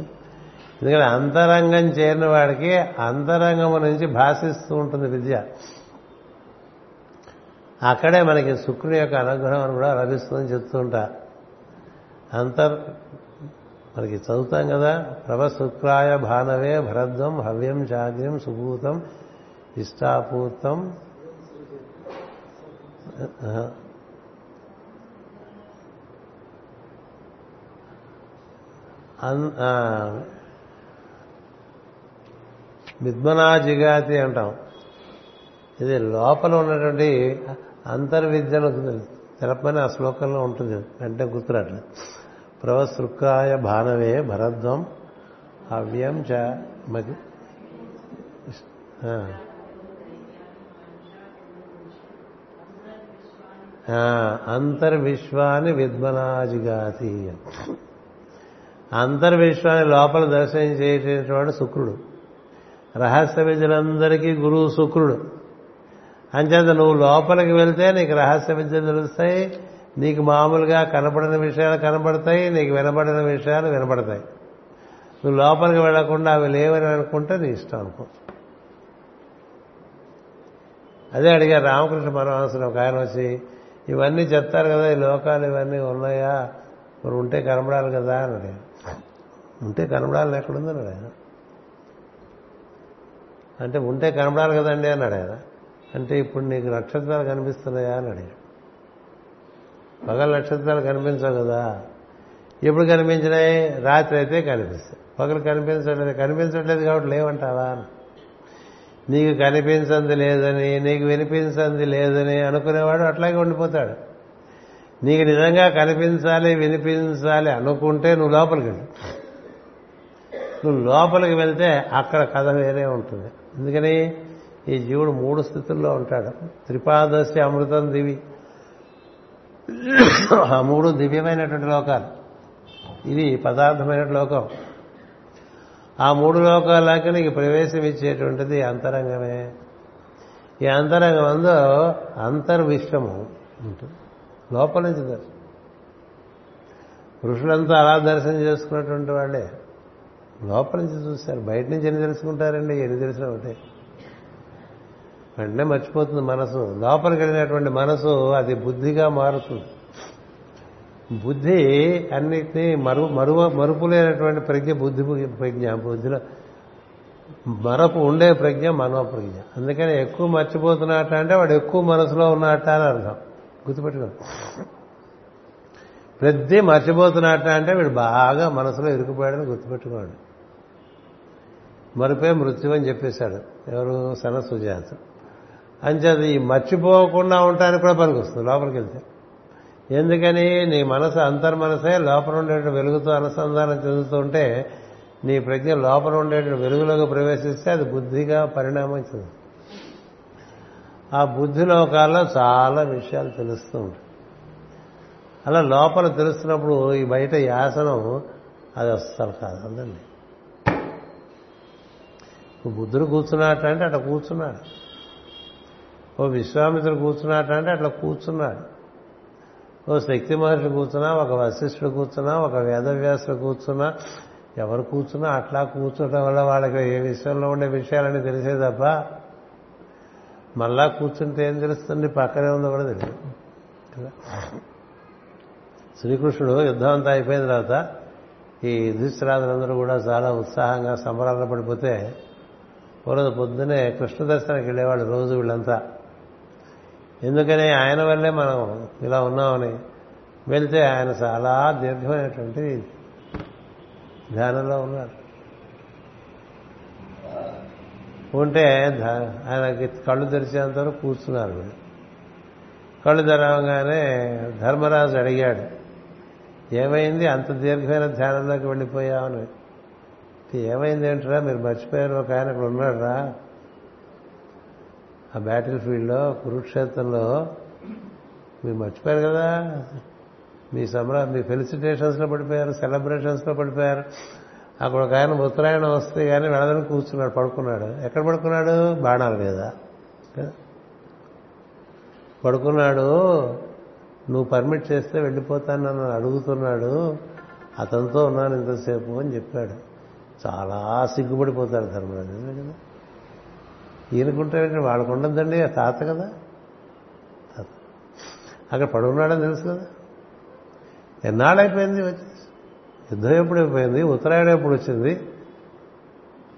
ఎందుకంటే అంతరంగం చేరిన వాడికి అంతరంగం నుంచి భాషిస్తూ ఉంటుంది విద్య. అక్కడే మనకి శుక్రుని యొక్క అనుగ్రహం అని కూడా లభిస్తుందని చెప్తూ ఉంటా. అంతర్ మనకి చదువుతాం కదా ప్రభ శుక్రాయ భానవే భరద్వం హవ్యం జాగ్యం సుభూతం ఇష్టాపూతం. అన్- జిగాతి అంటాం. ఇది లోపల ఉన్నటువంటి అంతర్విద్యను తెలపని ఆ శ్లోకంలో ఉంటుంది. వెంటనే గుర్తురాట్లే. ప్రవసృక్కాయ భానవే భరద్వం హవ్యం చ మది. ఆ. అంతర్విశ్వాన్ని విద్మనాజిగాతి అంతర్విశ్వాన్ని లోపల దర్శనం చేసేటువంటి శుక్రుడు. రహస్య విద్యలందరికీ గురువు శుక్రుడు. అంచేత నువ్వు లోపలికి వెళ్తే నీకు రహస్య విద్యలు తెలుస్తాయి. నీకు మామూలుగా కనపడిన విషయాలు కనపడతాయి. నీకు వినబడిన విషయాలు వినబడతాయి నువ్వు లోపలికి వెళ్ళకుండా అవి లేవని అనుకుంటే నీ ఇష్టం అనుకో. అదే అడిగారు రామకృష్ణ పరమహంసులు ఒక ఆయన వచ్చి ఇవన్నీ చెప్తారు కదా ఈ లోకాలు ఇవన్నీ ఉన్నాయా? మరి ఉంటే కనబడాలి కదా అని అడిగారు. ఉంటే కనబడాలని ఎక్కడుందని అడిగారు. అంటే ఉంటే కనబడాలి కదండి అన్నాడు ఆయన అంటే ఇప్పుడు నీకు నక్షత్రాలు కనిపిస్తున్నాయా అని అడిగాడు. పగల నక్షత్రాలు కనిపించవు కదా. ఎప్పుడు కనిపించినాయి? రాత్రి అయితే కనిపిస్తాయి. పగలు కనిపించట్లేదు. కనిపించట్లేదు కాబట్టి లేవంటావా అని. నీకు కనిపించంది లేదని నీకు వినిపించంది లేదని అనుకునేవాడు అట్లాగే ఉండిపోతాడు. నీకు నిజంగా కనిపించాలి వినిపించాలి అనుకుంటే నువ్వు లోపలికి వెళ్ళు. నువ్వు లోపలికి వెళ్తే అక్కడ కథ వేరే ఉంటుంది. ఎందుకని? ఈ జీవుడు మూడు స్థితుల్లో ఉంటాడు. త్రిపాదశి అమృతం దివి. ఆ మూడు దివ్యమైనటువంటి లోకాలు. ఇది పదార్థమైన లోకం. ఆ మూడు లోకాలకి నీకు ప్రవేశం ఇచ్చేటువంటిది అంతరంగమే. ఈ అంతరంగం అందు అంతర్విశ్వము ఉంటుంది. లోపల నుంచి దర్శనం. పురుషులంతా అలా దర్శనం చేసుకున్నటువంటి వాళ్ళే. లోపల నుంచి చూశారు. బయట నుంచి ఎన్ని తెలుసుకుంటారండి? ఎన్ని తెలిసిన ఒకటే. వెంటనే మర్చిపోతుంది మనసు. లోపలికి వెళ్ళినటువంటి మనసు అది బుద్ధిగా మారుతుంది. బుద్ధి అన్నిటినీ మరు మరువ మరుపు లేనటువంటి ప్రజ్ఞ బుద్ధి ప్రజ్ఞ బుద్ధిలో మరపు ఉండే ప్రజ్ఞ మనో ప్రజ్ఞ అందుకని ఎక్కువ మర్చిపోతున్నట్ట అంటే వాడు ఎక్కువ మనసులో ఉన్నట్ట అని అర్థం. గుర్తుపెట్టుకో ప్రతి మర్చిపోతున్నట్ట అంటే వీడు బాగా మనసులో ఇరుకుపోయాడని గుర్తుపెట్టుకోండి. మరిపే మృత్యు అని చెప్పేశాడు. ఎవరు? సన సుజాత. అంచేది ఈ మర్చిపోకుండా ఉండటానికి కూడా పనికొస్తుంది లోపలికి వెళ్తే ఎందుకని నీ మనసు అంతర్మనసే లోపల ఉండేటువంటి వెలుగుతో అనుసంధానం చెందుతుంటే నీ ప్రజ్ఞ లోపల ఉండేటువంటి వెలుగులోకి ప్రవేశిస్తే అది బుద్ధిగా పరిణామం చెందుతుంది. ఆ బుద్ధి లోకాల్లో చాలా విషయాలు తెలుస్తూ ఉంటాయి. అలా లోపల తెలుస్తున్నప్పుడు ఈ బయట యాసనం అది అస్సలు కాదు అందండి బుద్ధుడు కూర్చున్నట్టు అంటే అట్లా కూర్చున్నాడు. ఓ విశ్వామిత్రుడు కూర్చున్నట్ట అంటే అట్లా కూర్చున్నాడు. ఓ శక్తి మహర్షులు కూర్చున్నా ఒక వశిష్ఠుడు కూర్చున్నా ఒక వేదవ్యాసుడు కూర్చున్నా ఎవరు కూర్చున్నా అట్లా కూర్చోటం వల్ల వాళ్ళకి ఏ విషయంలో ఉండే విషయాలని తెలిసే తప్ప మళ్ళా కూర్చుంటే ఏం తెలుస్తుంది? పక్కనే ఉందో కూడా తెలియదు. శ్రీకృష్ణుడు యుద్ధం అంతా అయిపోయిన తర్వాత ఈ యుధిష్ఠిరాదులందరూ కూడా చాలా ఉత్సాహంగా సంబరాలు పడిపోతే రోజు పొద్దునే కృష్ణ దర్శనానికి వెళ్ళేవాళ్ళు రోజు వీళ్ళంతా. ఎందుకని ఆయన వల్లే మనం ఇలా ఉన్నామని వెళ్తే ఆయన చాలా దీర్ఘమైనటువంటి ధ్యానంలో ఉన్నారు ఉంటే ఆయనకి కళ్ళు తెరిచేంత వరకు కూర్చున్నారు వీళ్ళు. కళ్ళు తెరవగానే ధర్మరాజు అడిగాడు ఏమైంది? అంత దీర్ఘమైన ధ్యానంలోకి వెళ్ళిపోయామని ఏమైంది? ఏంటరా? మీరు మర్చిపోయారు? ఒక ఆయన అక్కడ ఉన్నాడురా. ఆ బ్యాటిల్ ఫీల్డ్లో కురుక్షేత్రంలో మీరు మర్చిపోయారు కదా? మీ సంబరా మీ ఫెలిసిటేషన్స్లో పడిపోయారు సెలబ్రేషన్స్లో పడిపోయారు. అక్కడ ఒక ఆయన ఉత్తరాయణం వస్తే కానీ వెళ్ళదని కూర్చున్నాడు పడుకున్నాడు. ఎక్కడ పడుకున్నాడు? బాణాల మీద. పడుకున్నాడు నువ్వు పర్మిట్ చేస్తే వెళ్ళిపోతాను నన్ను అడుగుతున్నాడు. అతనితో ఉన్నాను ఇంతసేపు అని చెప్పాడు. చాలా సిగ్గుపడిపోతాడు ధర్మరాజు. కదా? ఈయనకుంటే వాళ్ళకు ఉండదండి తాత కదా. తాత అక్కడ పడున్నాడని తెలుసు కదా. ఎన్నాళ్ళైపోయింది వచ్చేసి యుద్ధం ఎప్పుడు అయిపోయింది? ఉత్తరాయణం ఎప్పుడు వచ్చింది?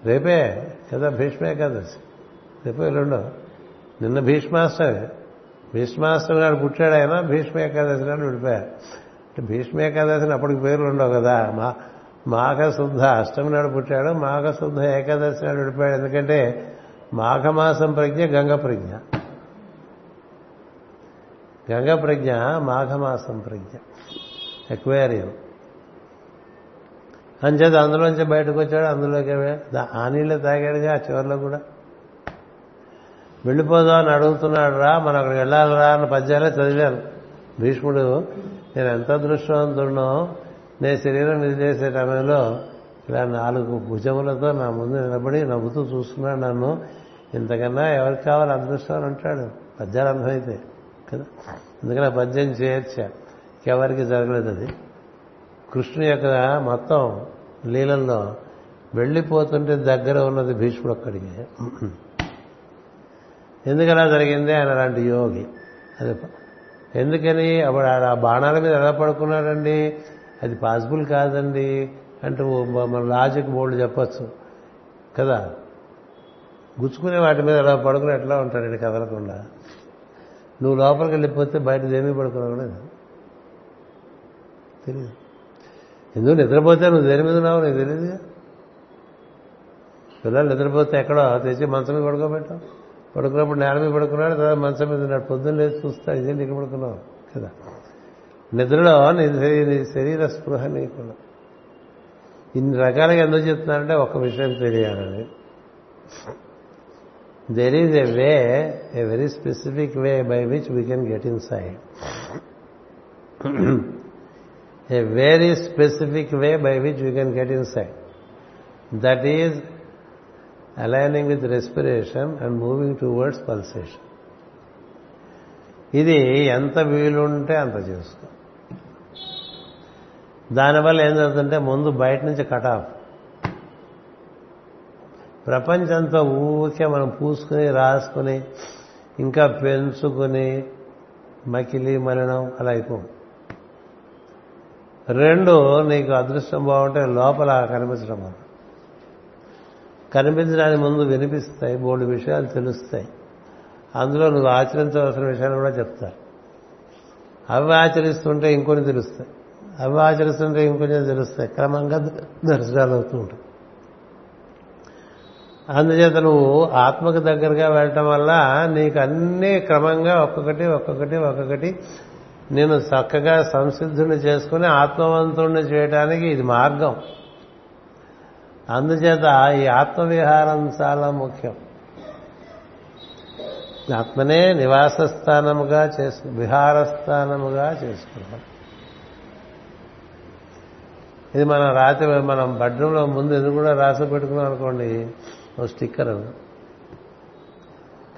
రేపే కదా భీష్మ ఏకాదశి. రేపే ఎల్లుండో. నిన్న భీష్మాష్టమి. భీష్మాష్టమి నాడు పుట్టాడు ఆయన భీష్మ ఏకాదశి నాడు విడిపోయారు. అంటే భీష్మ ఏకాదశిని అప్పటికి పేర్లు ఉండవు కదా. మా మాఘశుద్ధ అష్టమి నాడు పుట్టాడు మాఘశుద్ధ ఏకాదశి నాడు విడిపోయాడు. ఎందుకంటే మాఘమాసం ప్రజ్ఞ గంగ ప్రజ్ఞ. గంగ ప్రజ్ఞ మాఘమాసం ప్రజ్ఞ. ఎక్వేరియం అంచేది అందులోంచి బయటకు వచ్చాడు అందులోకి ఆ నీళ్ళు తాగాడుగా ఆ చివరిలో కూడా. వెళ్ళిపోదాం అని అడుగుతున్నాడు రా మనం అక్కడికి వెళ్ళాలిరా అన్న పద్యాలే చదివాను. భీష్ముడు నేను ఎంత అదృష్టవంతుడినో నే శరీరం విదిలేసే సమయంలో ఇలా నాలుగు భుజములతో నా ముందు నిలబడి నవ్వుతూ చూస్తున్నాడు నన్ను. ఇంతకన్నా ఎవరికి కావాలి అదృష్టం అంటాడు. పద్యాలు అర్థమైతే కదా? అందుకని ఆ పద్యం చేర్చా ఎవరికి జరగలేదు అది. కృష్ణుని యొక్క మొత్తం లీలల్లో వెళ్ళిపోతుంటే దగ్గర ఉన్నది భీష్ముడు ఒక్కడికి. ఎందుకు అలా జరిగింది ఆయన అలాంటి యోగి. అది ఎందుకని అప్పుడు ఆ బాణాల మీద ఎలా పడుకున్నాడండి? అది పాసిబుల్ కాదండి అంటూ మన లాజిక్ బోర్డు చెప్పచ్చు కదా? గుచ్చుకునే వాటి మీద అలా పడుకుని ఎట్లా ఉంటాడండి కదలకుండా? నువ్వు లోపలికి వెళ్ళిపోతే బయట దేమీ పడుకున్నావు కూడా తెలియదు ఎందుకు నిద్రపోతే నువ్వు దేని మీద ఉన్నావు నీకు తెలియదు పిల్లలు నిద్రపోతే ఎక్కడో తెచ్చి మంచం మీద పడుకోబెట్టావు పడుకున్నప్పుడు నేల మీద పడుకున్నాడు తర్వాత మంచం మీద ఉన్నాడు. పొద్దున్న లేచి చూస్తా ఇదే నీకు పడుకున్నావు? కదా. నిద్రలో నీ శరీర స్పృహ నీకున్నా ఇన్ని రకాలుగా ఎందుకు చెప్తున్నారంటే ఒక విషయం తెలియాలని. There is a way a very specific way by which we can get inside a very specific way by which which can get inside that is aligning with respiration and moving towards pulsation ఇది ఎంత వీలుంటే అంత చేసుకో దానివల్ల ఏం జరుగుతుంటే ముందు బయట నుంచి కట్ ఆఫ్ ప్రపంచంతో ఊరికే మనం పూసుకుని రాసుకుని ఇంకా పెంచుకుని మకిలి మలినం అలా అయిపోం. రెండు నీకు అదృష్టం బాగుంటే లోపల కనిపించడం మనం కనిపించడానికి ముందు వినిపిస్తాయి మూడు విషయాలు తెలుస్తాయి. అందులో నువ్వు ఆచరించవలసిన విషయాలు కూడా చెప్తారు. అవి ఆచరిస్తుంటే ఇంకొన్ని తెలుస్తాయి. అవి ఆచరిస్తుంటే ఇంకొంచెం తెలుస్తాయి. క్రమంగా దర్శనాలు అవుతూ ఉంటాయి. అందుచేత నువ్వు ఆత్మకు దగ్గరగా వెళ్ళటం వల్ల నీకు అన్నీ క్రమంగా ఒక్కొక్కటి ఒక్కొక్కటి ఒక్కొక్కటి నేను చక్కగా సంసిద్ధుని చేసుకుని ఆత్మవంతుణ్ణి చేయడానికి ఇది మార్గం. అందుచేత ఈ ఆత్మవిహారం చాలా ముఖ్యం. ఆత్మనే నివాస స్థానముగా చేసుకు విహారస్థానముగా చేసుకుంటాం. ఇది మనం రాత్రి మనం బెడ్రూమ్లో ముందు ఎందుకు కూడా రాసి పెట్టుకున్నాం అనుకోండి ఓ స్టిక్కర్.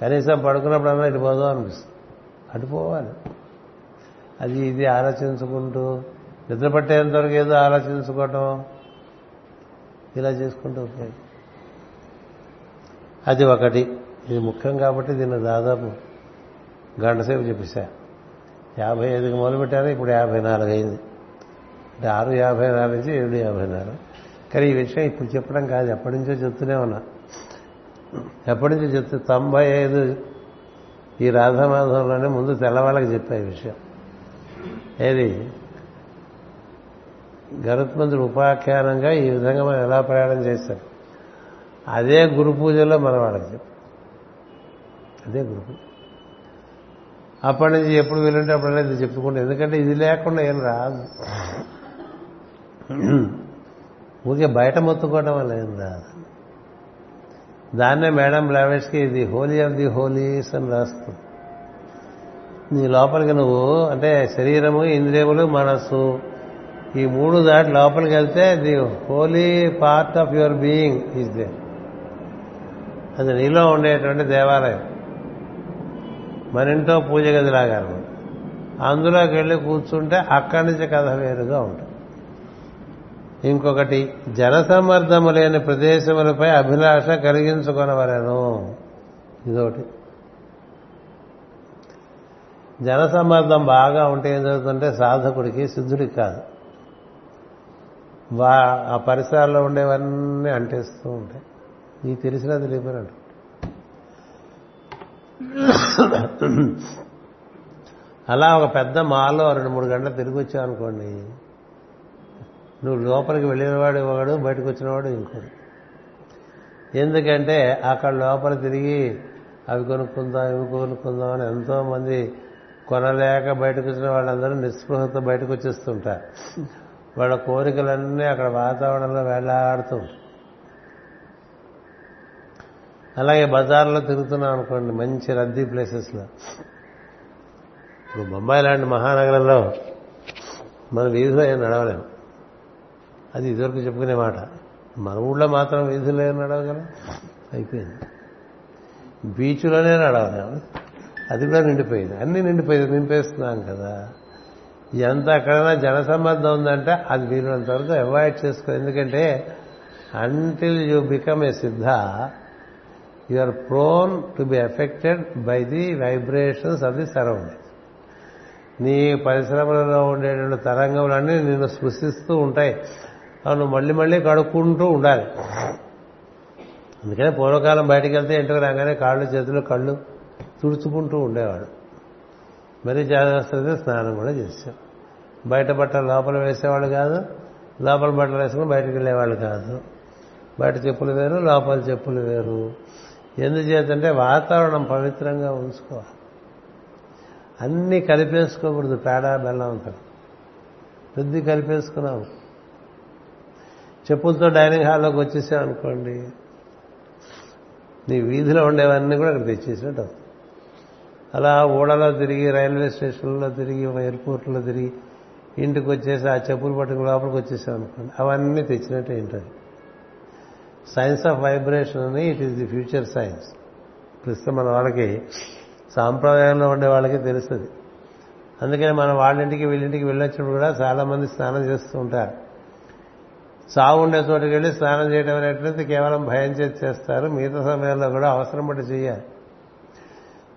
కనీసం పడుకున్నప్పుడన్నా ఇటు పోదాం అనిపిస్తుంది. అటు పోవాలి. అది ఇది ఆలోచించుకుంటూ నిద్ర పట్టేంతవరకు ఏదో ఆలోచించుకోవటం ఇలా చేసుకుంటూ ఉపయోగం అది ఒకటి. ఇది ముఖ్యం కాబట్టి దీన్ని దాదాపు గంట సేపు చెప్పేశా. యాభై ఐదుకి మొదలుపెట్టాను ఇప్పుడు యాభై నాలుగు అయింది. అంటే ఆరు యాభై నాలుగు నుంచి ఏడు యాభై నాలుగు. కానీ ఈ విషయం ఇప్పుడు చెప్పడం కాదు ఎప్పటి నుంచో చెప్తూనే ఉన్నా. ఎప్పటి నుంచి చెప్తే తొంభై ఐదు ఈ రాధామాధవంలోనే ముందు తెల్లవాళ్ళకి చెప్పా ఈ విషయం. ఏది? గరుత్మంతుడు ఉపాఖ్యానంగా ఈ విధంగా మనం ఎలా ప్రయాణం చేశాం అదే గురు పూజలో మన వాళ్ళకి చెప్పు. అదే గురు పూజ. అప్పటి నుంచి ఎప్పుడు వీలుంటే అప్పుడల్లా ఇది చెప్పుకుంటే. ఎందుకంటే ఇది లేకుండా ఏం రాదు. ఊరికే బయట మొత్తుకోవడం వల్ల ఏం రాదు. దాన్నే మేడం బ్లావెట్స్కి ఇది హోలీ ఆఫ్ ది హోలీస్ అని రాస్తుంది నీ లోపలికి నువ్వు అంటే శరీరము ఇంద్రియములు మనస్సు ఈ మూడు దాటి లోపలికి వెళ్తే the holy part of your being is they అది నీలో ఉండేటువంటి దేవాలయం. మన ఇంట్లో పూజ గదిలాగా అందులోకి వెళ్ళి కూర్చుంటే అక్కడి నుంచి కథ వేరుగా ఉంటుంది. ఇంకొకటి జనసమ్మర్దము లేని ప్రదేశములపై అభిలాష కలిగించుకొనవలను. ఇదొకటి. జనసమ్మర్దం బాగా ఉంటే ఏం జరుగుతుంటే సాధకుడికి సిద్ధుడికి కాదు. వా ఆ పరిసరాల్లో ఉండేవన్నీ అంటేస్తూ ఉంటాయి. నీకు తెలిసినది తెలియపోయినట్టు అలా ఒక పెద్ద మాలో రెండు మూడు గంటలు తిరిగి వచ్చావు అనుకోండి నువ్వు లోపలికి వెళ్ళినవాడు ఒకడు బయటకు వచ్చినవాడు ఇంకోడు ఎందుకంటే అక్కడ లోపల తిరిగి అవి కొనుక్కుందాం ఇవి కొనుక్కుందాం అని ఎంతోమంది కొనలేక బయటకు వచ్చిన వాళ్ళందరూ నిస్పృహతో బయటకు వచ్చేస్తుంటారు. వాళ్ళ కోరికలన్నీ అక్కడ వాతావరణంలో వేలాడుతూ అలాగే బజార్లో తిరుగుతున్నాం అనుకోండి మంచి రద్దీ ప్లేసెస్లో. ఇప్పుడు బొంబాయి లాంటి మహానగరంలో మన వీధిలో ఏం నడవలేము. అది ఇదివరకు చెప్పుకునే మాట. మన ఊళ్ళో మాత్రం వీధుల్లో ఏం నడవగలం అయిపోయింది. బీచ్లోనే నడవలేము అది కూడా నిండిపోయింది. అన్నీ నిండిపోయింది. నింపేస్తున్నాం కదా. ఎంత ఎక్కడైనా జనసమ్మర్దం ఉందంటే అది వీలున్నంత వరకు అవాయిడ్ చేసుకో ఎందుకంటే అంటిల్ యూ బికమ్ ఏ సిద్ధ you are prone to be affected by the vibrations of the surrounding నీ పరిశ్రమలలో ఉండేటువంటి తరంగములన్నీ నిన్ను స్పృశిస్తూ ఉంటాయి. నువ్వు మళ్ళీ మళ్ళీ కడుక్కుంటూ ఉండాలి. అందుకనే పూర్వకాలం బయటికి వెళ్తే ఇంటికి రాగానే కాళ్ళు చేతులు కళ్ళు తుడుచుకుంటూ ఉండేవాడు. మరీ జాగ్రత్త స్నానం కూడా చేశాం బయట బట్టలు లోపల వేసేవాళ్ళు కాదు లోపల బట్టలు వేసుకుని బయటకు వెళ్ళేవాళ్ళు కాదు. బయట చెప్పులు వేరు లోపల చెప్పులు వేరు. ఎందుచేతంటే వాతావరణం పవిత్రంగా ఉంచుకోవాలి. అన్నీ కలిపేసుకోకూడదు పేడ బెల్లం ఉంటుంది పెద్ద కలిపేసుకున్నాము చెప్పులతో డైనింగ్ హాల్లోకి వచ్చేసాం అనుకోండి. నీ వీధిలో ఉండేవన్నీ కూడా అక్కడ తెచ్చేసినట్టు అలా ఊడలో తిరిగి రైల్వే స్టేషన్లో తిరిగి ఎయిర్పోర్ట్లో తిరిగి ఇంటికి వచ్చేసి ఆ చెప్పులు పట్టుకుని లోపలికి వచ్చేసాం అనుకోండి. అవన్నీ తెచ్చినట్టు ఏంటది? సైన్స్ ఆఫ్ వైబ్రేషన్ అని it is the future science ప్రస్తుతం మన వాళ్ళకి సాంప్రదాయంలో ఉండే వాళ్ళకి తెలుస్తుంది. అందుకని మనం వాళ్ళింటికి వీళ్ళింటికి వెళ్ళొచ్చినప్పుడు కూడా చాలామంది స్నానం చేస్తూ ఉంటారు. చావు ఉండే చోటుకి వెళ్ళి స్నానం చేయడం అనేటువంటిది కేవలం భయం చేసి చేస్తారు. మిగతా సమయంలో కూడా అవసరం పడి చేయాలి.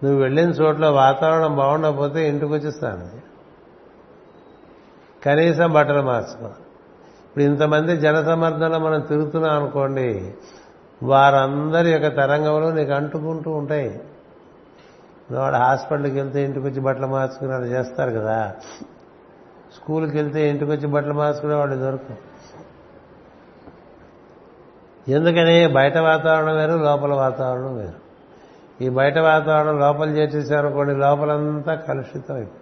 నువ్వు వెళ్ళిన చోట్ల వాతావరణం బాగుండకపోతే ఇంటికి వచ్చి స్నానం కనీసం బట్టలు మార్చుకో. ఇప్పుడు ఇంతమంది జనసమర్థంలో మనం తిరుగుతున్నాం అనుకోండి వారందరి యొక్క తరంగంలో నీకు అంటుకుంటూ ఉంటాయి. వాడు హాస్పిటల్కి వెళ్తే ఇంటికి వచ్చి బట్టలు మార్చుకుని వాళ్ళు చేస్తారు కదా. స్కూల్కి వెళ్తే ఇంటికి వచ్చి బట్టలు మార్చుకునే వాళ్ళు దొరకరు. ఎందుకని? బయట వాతావరణం వేరు లోపల వాతావరణం వేరు. ఈ బయట వాతావరణం లోపల చేసేసారనుకోండి లోపలంతా కలుషితం అయిపోయింది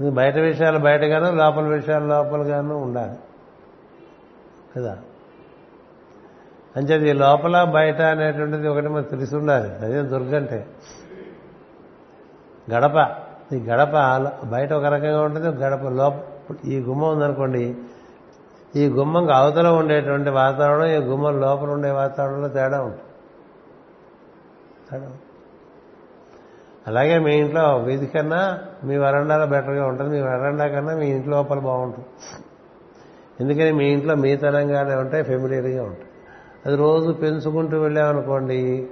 ఇది బయట విషయాలు బయటగాను లోపల విషయాలు లోపలగాను ఉండాలి. కదా? అంచేది లోపల బయట అనేటువంటిది ఒకటి మనకు తెలిసి ఉండాలి. అదే దుర్గంటే. గడప. ఈ గడప బయట ఒక రకంగా ఉంటుంది గడప లోప ఈ గుమ్మ ఉందనుకోండి ఈ గుమ్మంకి అవతల ఉండేటువంటి వాతావరణం ఈ గుమ్మం లోపల ఉండే వాతావరణంలో తేడా ఉంటుంది. తేడా అలాగే మీ ఇంట్లో వీధి కన్నా మీ వరండాలో బెటర్గా ఉంటుంది. మీ వరండా కన్నా మీ ఇంట్లో లోపల బాగుంటుంది. ఎందుకని మీ ఇంట్లో మీ తరంగానే ఉంటాయి ఫెమిలియర్గా ఉంటాయి. అది రోజు పెంచుకుంటూ వెళ్ళామనుకోండి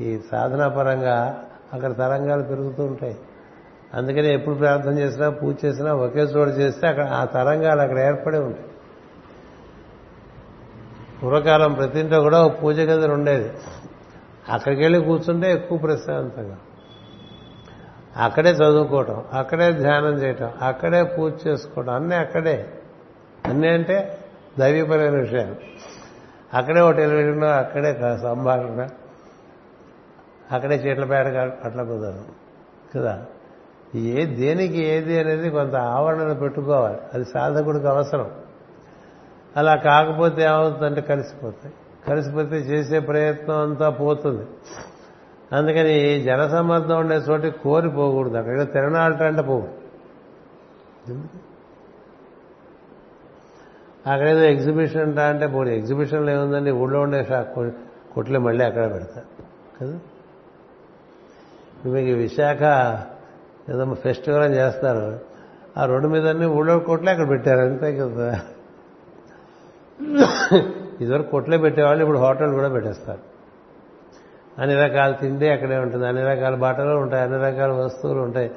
ఈ సాధనాపరంగా ఈ అక్కడ తరంగాలు పెరుగుతూ ఉంటాయి. అందుకని ఎప్పుడు ప్రార్థన చేసినా పూజ చేసినా ఒకే చోట చేస్తే అక్కడ ఆ తరంగాలు అక్కడ ఏర్పడి ఉంటాయి. పూర్వకాలం ప్రతి ఇంట్లో కూడా ఒక పూజ గది ఉండేది. అక్కడికి వెళ్ళి కూర్చుంటే ఎక్కువ ప్రశాంతంగా. అక్కడే చదువుకోవటం అక్కడే ధ్యానం చేయటం అక్కడే పూజ చేసుకోవటం అన్నీ అక్కడే. అన్నీ అంటే దైవీపరమైన విషయాలు. అక్కడే ఒక టెలివిజన్ అక్కడే సంభాషణ. అక్కడే చెట్ల పేడ అట్లా కుదరదు. కదా? ఏ దేనికి ఏది అనేది కొంత ఆవరణను పెట్టుకోవాలి. అది సాధకుడికి అవసరం. అలా కాకపోతే ఏమవుతుందంటే కలిసిపోతాయి. కలిసిపోతే చేసే ప్రయత్నం అంతా పోతుంది. అందుకని జనసమ్మర్దం ఉండే చోటి కోరిపోకూడదు అక్కడ. తిరణాలట అంటే పోవు. అక్కడేదో ఎగ్జిబిషన్ అంటా అంటే పోనీ. ఎగ్జిబిషన్లో ఏముందండి? ఊళ్ళో ఉండే కొట్లు మళ్ళీ అక్కడ పెడతారు. కదా? మీకు విశాఖ ఏదో ఫెస్టివల్ అని చేస్తారు. ఆ రోడ్డు మీద అన్ని ఊళ్ళో కొట్లే అక్కడ పెట్టారు. అంతే కదా. ఇదివరకు కొట్లే పెట్టేవాళ్ళు ఇప్పుడు హోటల్ కూడా పెట్టేస్తారు. అన్ని రకాల తిండి అక్కడే ఉంటుంది. అన్ని రకాల బట్టలు ఉంటాయి. అన్ని రకాల వస్తువులు ఉంటాయి.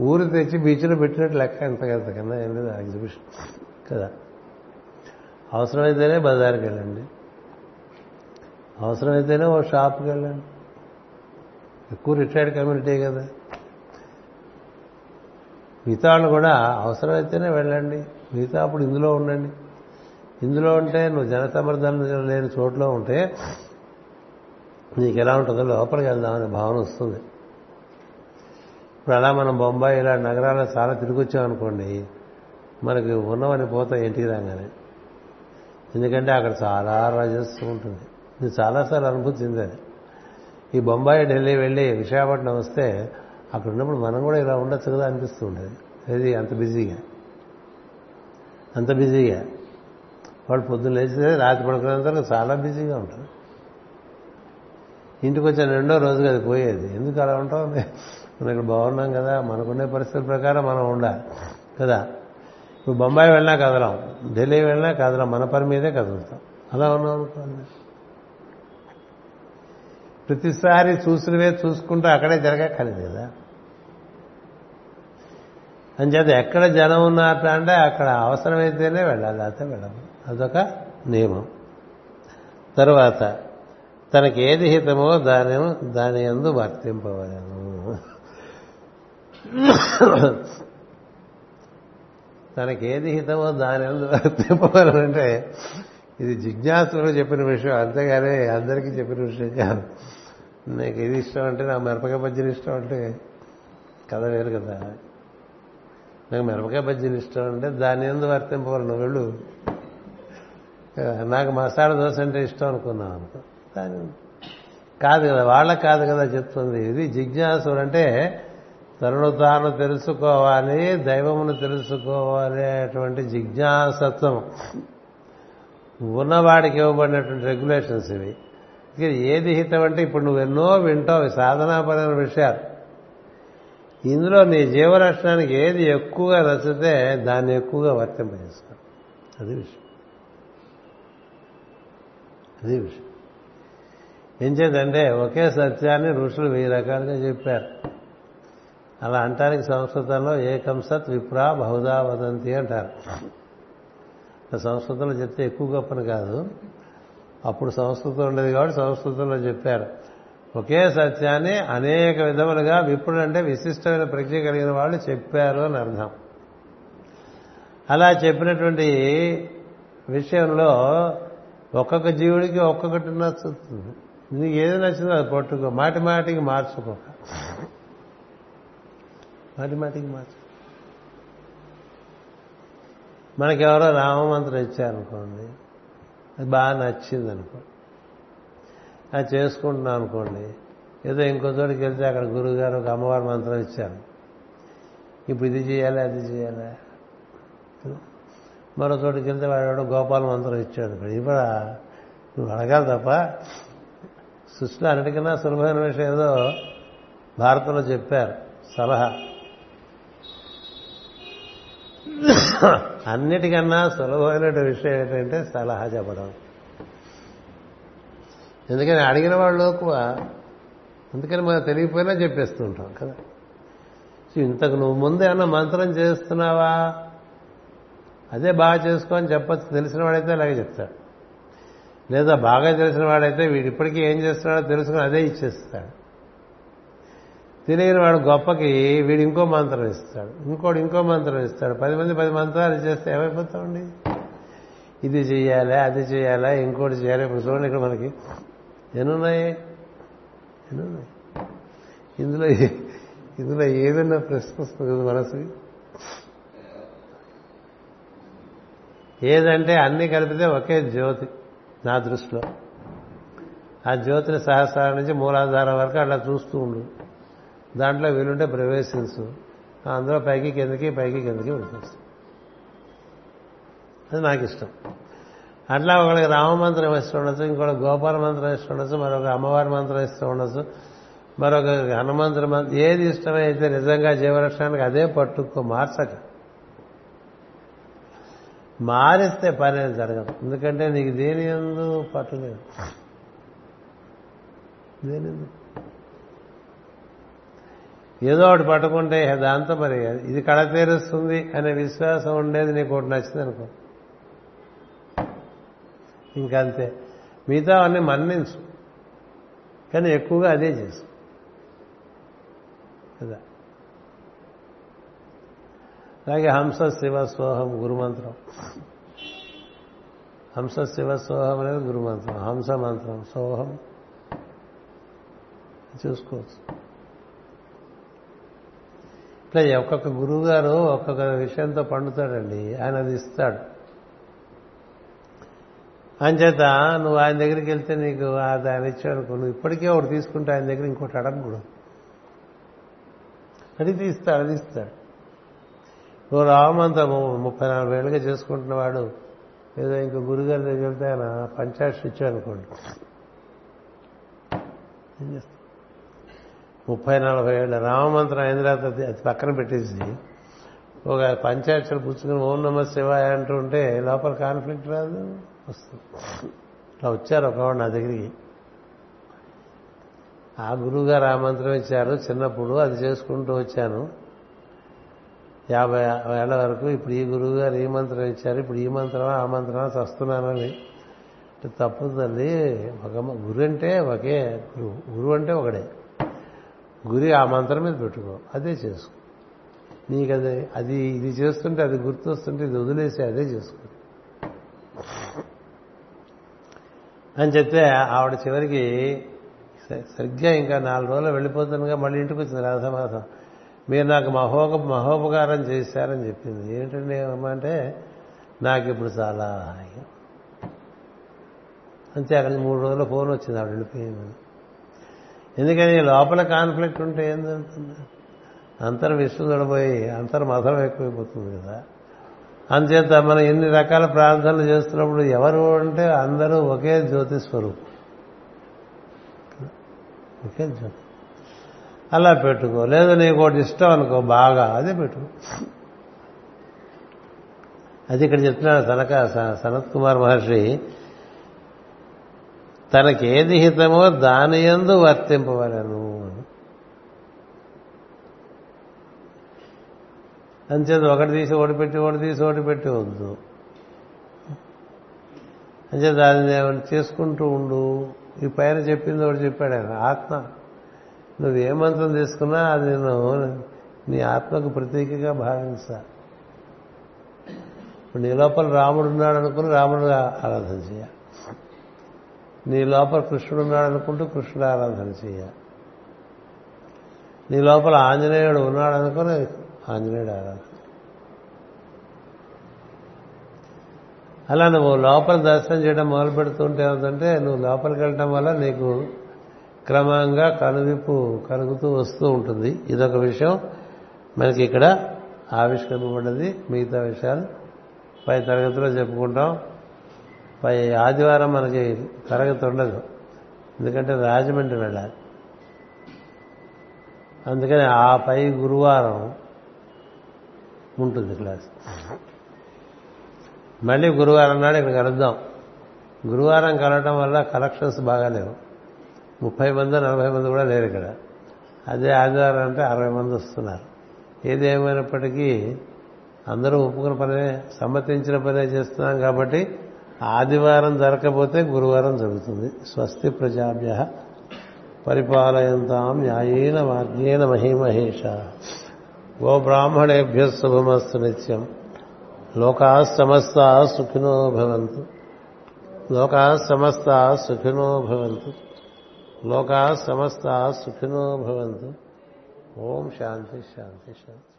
ఊరు తెచ్చి బీచ్లో పెట్టినట్టు లెక్క ఎంత కదా కన్నా ఏం లేదు. ఎగ్జిబిషన్ కదా. అవసరమైతేనే బజార్కి వెళ్ళండి. అవసరమైతేనే ఓ షాప్కి వెళ్ళండి. ఎక్కువ రిటైర్డ్ కమ్యూనిటీ కదా. మిగతా వాళ్ళు కూడా అవసరమైతేనే వెళ్ళండి. మిగతా అప్పుడు ఇందులో ఉండండి. ఇందులో ఉంటే నువ్వు జనసమర్థం లేని చోట్లో ఉంటే నీకు ఎలా ఉంటుందో లోపలికి వెళ్దామనే భావన వస్తుంది. ఇప్పుడు అలా మనం బొంబాయి ఇలాంటి నగరాల్లో చాలా తిరిగి వచ్చామనుకోండి మనకి ఉన్నవని పోతాయి ఇంటికి రాగానే. ఎందుకంటే అక్కడ చాలా రజస్సు ఉంటుంది. ఇది చాలాసార్లు అనుభూతి చెందాను. ఈ బొంబాయి ఢిల్లీ వెళ్ళి విశాఖపట్నం వస్తే అక్కడ ఉన్నప్పుడు మనం కూడా ఇలా ఉండొచ్చు కదా అనిపిస్తూ ఉండేది. అది అంత బిజీగా. అంత బిజీగా. వాళ్ళు పొద్దున్న లేచి రాత్రి పడుకునేంతవరకు చాలా బిజీగా ఉంటుంది ఇంటికి వచ్చిన రెండో రోజుకి అది పోయేది. ఎందుకు అలా ఉంటాం మనం ఇక్కడ బాగున్నాం కదా. మనకునే పరిస్థితుల ప్రకారం మనం ఉండాలి కదా. ఇప్పుడు బొంబాయి వెళ్ళినా కదలం. ఢిల్లీ వెళ్ళినా కదలం. మన పని మీదే కదులుతాం. అలా ఉన్నాం అనుకోండి. ప్రతిసారి చూసినవే చూసుకుంటూ అక్కడే జరగక్కర్లేదు కదా. అంచేత ఎక్కడ జనం ఉన్నట్ట అంటే అక్కడ అవసరమైతేనే వెళ్ళాలి అయితే వెళ్ళము అదొక నియమం. తరువాత తనకి ఏది హితమో దాని దాని ఎందు వర్తింపవలను. తనకి ఏది హితమో దాని ఎందు వర్తింపవలను అంటే ఇది జిజ్ఞాసులు చెప్పిన విషయం అంతేగాని అందరికీ చెప్పిన విషయం కాదు. నీకు ఇది ఇష్టం అంటే నా మిరపకాయ బజ్జీలు ఇష్టం అంటే కథ వేరు కదా. నాకు మిరపకాయ బజ్జీలు ఇష్టం అంటే దాని ఎందు వర్తింపవాలి నువ్వు వెళ్ళు. నాకు మసాలా దోశ అంటే ఇష్టం అనుకున్నావు అనుకో. దాని కాదు కదా వాళ్ళకి కాదు కదా చెప్తుంది. ఇది జిజ్ఞాసుడు అంటే తనను తాను తెలుసుకోవాలి దైవమును తెలుసుకోవాలి అటువంటి జిజ్ఞాసత్వం. ఉన్నవాడికి ఇవ్వబడినటువంటి రెగ్యులేషన్స్ ఇవి. ఇక ఏది హితం అంటే ఇప్పుడు నువ్వు ఎన్నో వింటావు సాధనాపరమైన విషయాలు. ఇందులో నీ జీవరక్షణానికి ఏది ఎక్కువగా నచ్చితే దాన్ని ఎక్కువగా వర్తింపజేస్తా అది విషయం. అది విషయం. ఏం చేద్దంటే ఒకే సత్యాన్ని ఋషులు వెయ్యి రకాలుగా చెప్పారు. అలా అంటానికి సంస్కృతంలో ఏకం సత్ విప్రా బహుదా వదంతి అంటారు. సంస్కృతంలో చెప్తే ఎక్కువ గొప్పని కాదు. అప్పుడు సంస్కృతం ఉండేది కాబట్టి సంస్కృతంలో చెప్పారు. ఒకే సత్యాన్ని అనేక విధములుగా విప్పుడు అంటే విశిష్టమైన ప్రజ్ఞ కలిగిన వాళ్ళు చెప్పారు అని అర్థం. అలా చెప్పినటువంటి విషయంలో ఒక్కొక్క జీవుడికి ఒక్కొక్కటి నచ్చుతుంది. నీకు ఏది నచ్చిందో అది పట్టుకో. మాటి మాటికి మార్చుకోక మాటి మాటికి మార్చు. మనకెవరో రామమంత్రం ఇచ్చారనుకోండి. అది బాగా నచ్చింది అనుకో అది చేసుకుంటున్నాం అనుకోండి ఏదో ఇంకో చోటికి వెళ్తే అక్కడ గురువుగారు ఒక అమ్మవారి మంత్రం ఇచ్చారు. ఇప్పుడు ఇది చేయాలి అది చేయాలి? మరో చోటికి వెళ్తే వాడు గోపాల మంత్రం ఇచ్చాడు ఇక్కడ ఇప్పుడు నువ్వు అడగాలి తప్ప. సృష్టిలో అన్నిటికన్నా సులభమైన విషయం ఏదో భారతంలో చెప్పారు సలహా. అన్నిటికన్నా సులభమైన విషయం ఏంటంటే సలహా చెప్పడం. ఎందుకని అడిగిన వాళ్ళు ఎక్కువ అందుకని మనం తెలియకపోయినా చెప్పేస్తూ ఉంటాం కదా ఇంతకు నువ్వు ముందు ఏమన్నా మంత్రం చేస్తున్నావా? అదే బాగా చేసుకో అని చెప్పచ్చు తెలిసిన వాడైతే అలాగే చెప్తాడు. లేదా బాగా తెలిసిన వాడైతే వీడు ఇప్పటికీ ఏం చేస్తున్నాడో తెలుసుకుని అదే ఇచ్చేస్తాడు. తెలియని వాడు గొప్పకి వీడు ఇంకో మంత్రం ఇస్తాడు. ఇంకోటి ఇంకో మంత్రం ఇస్తాడు. పది మంది పది మంత్రాలు చేస్తే ఏమైపోతామండి? ఇది చేయాలా అది చేయాలా ఇంకోటి చేయాలి? ఇప్పుడు చూడండి ఇక్కడ మనకి. ఎన్నున్నాయి? ఎన్నున్నాయి? ఇందులో ఇందులో ఏదన్నా ప్రశ్న వస్తుంది కదా మనసుకి? ఏదంటే అన్ని కలిపితే ఒకే జ్యోతి నా దృష్టిలో. ఆ జ్యోతిని సహస్రాల నుంచి మూలాధారం వరకు అట్లా చూస్తూ ఉండు. దాంట్లో వీలుంటే ప్రవేశించు. అందులో పైకి కిందకి పైకి కిందకి ఉంటుంది అది నాకు ఇష్టం అట్లా ఒకళ్ళకి రామమంత్రం ఇష్టం ఉండొచ్చు ఇంకొకటి గోపాల మంత్రం ఇష్టం ఉండొచ్చు మరొక అమ్మవారి మంత్రం ఇస్తూ ఉండొచ్చు మరొక హనుమంతుడి మంత్రం. ఏది ఇష్టమైతే నిజంగా జీవరక్షణానికి అదే పట్టుకో మార్చక. మారిస్తే పని జరగదు. ఎందుకంటే నీకు దేని ఎందు పట్టలేదు దేని ఎందుకు ఏదో ఒకటి పట్టుకుంటే దాంతో మరి ఇది కళ తీరుస్తుంది అనే విశ్వాసం ఉండేది నీకు ఒకటి నచ్చింది అనుకో. ఇంకంతే. మిగతా అన్నీ మన్నించు. కానీ ఎక్కువగా అదే చేసు. కదా. అలాగే హంస శివ సోహం గురుమంత్రం. హంస శివ సోహం అనేది గురుమంత్రం. హంస మంత్రం సోహం. చూసుకోవచ్చు. ఇట్లా ఒక్కొక్క గురువు గారు ఒక్కొక్క విషయంతో పండుతాడండి. ఆయన అది ఇస్తాడు. అంచేత నువ్వు ఆయన దగ్గరికి వెళ్తే నీకు అది ఆయన ఇచ్చాడు నువ్వు ఇప్పటికే ఒకటి తీసుకుంటే ఆయన దగ్గర ఇంకోటి అడగకూడదు. అడిగి ఇస్తాడు అది ఇస్తాడు. నువ్వు రామంతా ముప్పై నాలుగు ఏళ్ళుగా చేసుకుంటున్నవాడు ఏదో ఇంకో గురుగారి దగ్గరికి వెళ్తే ఆయన పంచాయత్ ఇచ్చాడు అనుకోండి. ఏం చేస్తాం ముప్పై నలభై ఏళ్ళ రామమంత్రం అయిన తర్వాత అది పక్కన పెట్టేసి ఒక పంచాక్షలు పుచ్చుకుని ఓం నమ శివాయ అంటూ ఉంటే లోపల కాన్ఫ్లిక్ట్ రాదు వస్తుంది. ఇట్లా వచ్చారు ఒకవాడు నా దగ్గరికి. ఆ గురువుగారు ఆ మంత్రం ఇచ్చారు చిన్నప్పుడు అది చేసుకుంటూ వచ్చాను. యాభై ఏళ్ళ వరకు ఇప్పుడు ఈ గురువు గారు ఈ మంత్రం ఇచ్చారు ఇప్పుడు ఈ మంత్రమా ఆ మంత్రమా చస్తున్నానని. తప్పు తల్లి ఒక గురు అంటే ఒకే గురువు గురువు అంటే ఒకడే. గురి ఆ మంత్రం మీద పెట్టుకో అదే చేసుకో. నీకు అది అది ఇది చేస్తుంటే అది గుర్తొస్తుంటే ఇది వదిలేసి అదే చేసుకో. అని చెప్తే ఆవిడ చివరికి సరిగ్గా ఇంకా నాలుగు రోజులు వెళ్ళిపోతుండగా మళ్ళీ ఇంటికి వచ్చింది రాధమాసం మీరు నాకు మహోప మహోపకారం చేశారని చెప్పింది. ఏంటండి అంటే నాకు ఇప్పుడు చాలా అంతే అక్కడ మూడు రోజుల ఫోన్ వచ్చింది ఆవిడ వెళ్ళిపోయింది ఎందుకని లోపల కాన్ఫ్లిక్ట్ ఉంటే ఏం జరుగుతుంది? అంతర్ విష్ణు చూడబోయి అంతర్ మతం ఎక్కువైపోతుంది కదా. అంచేత మనం ఎన్ని రకాల ప్రార్థనలు చేస్తున్నప్పుడు ఎవరు అంటే అందరూ ఒకే జ్యోతి స్వరూపం. ఒకే జ్యోతి. అలా పెట్టుకో. లేదా నీకు ఒకటి ఇష్టం అనుకో బాగా అదే పెట్టుకో. అది ఇక్కడ చెప్తున్నాడు తనక సనత్ కుమార్ మహర్షి. తనకేది హితమో దాని ఎందు వర్తింపవలను. అంచేది ఒకటి తీసి ఒకటి పెట్టి ఒకటి తీసి ఒకటి పెట్టి వద్దు. అంచేది దాన్ని ఏమైనా చేసుకుంటూ ఉండు. ఈ పైన చెప్పింది ఒకటి చెప్పాడు ఆయన ఆత్మ. నువ్వు ఏ మంత్రం తీసుకున్నా అది నేను నీ ఆత్మకు ప్రతీకగా భావించా. ఇప్పుడు నీ లోపల రాముడు ఉన్నాడు అనుకుని రాముడు ఆరాధన చేయ నీ లోపల కృష్ణుడు ఉన్నాడు అనుకుంటూ కృష్ణుడు ఆరాధన చేయ నీ లోపల ఆంజనేయుడు ఉన్నాడు అనుకుని ఆంజనేయుడు ఆరాధన. అలా నువ్వు లోపల దర్శనం చేయడం మొదలు పెడుతుంటే ఏమిటంటే నువ్వు లోపలికి వెళ్ళటం వల్ల నీకు క్రమంగా కనువిప్పు కలుగుతూ వస్తూ ఉంటుంది. ఇదొక విషయం. మనకి ఇక్కడ ఆవిష్కరింపబడ్డది. మిగతా విషయాలు పై తరగతిలో చెప్పుకుంటాం. పై ఆదివారం మనకి తరగతి ఉండదు. ఎందుకంటే రాజమండ్రి వెళ్ళాలి. అందుకని ఆ పై గురువారం ఉంటుంది క్లాస్. మళ్ళీ గురువారం నాడు ఇక్కడ కలుద్దాం. గురువారం కలవటం వల్ల కలెక్షన్స్ బాగాలేవు ముప్పై మంది నలభై మంది కూడా లేరు ఇక్కడ. అదే ఆదివారం అంటే అరవై మంది వస్తున్నారు. ఏది ఏమైనప్పటికీ అందరూ ఒప్పుకున్న పనే సమ్మతించిన పనే చేస్తున్నాం కాబట్టి ఆదివారం జరగకపోతే గురువారం జరుగుతుంది. స్వస్తి ప్రజాభ్య పరిపాలయంతాం న్యాయేన మార్గేణ మహిమహేష. గో బ్రాహ్మణేభ్య శుభమస్తు నిత్యం. లోకా సమస్త సుఖినో భవంతు. లోకా సమస్త సుఖినో భవంతు. లోకా సమస్త సుఖినో భవంతు. ఓం శాంతి శాంతి శాంతి.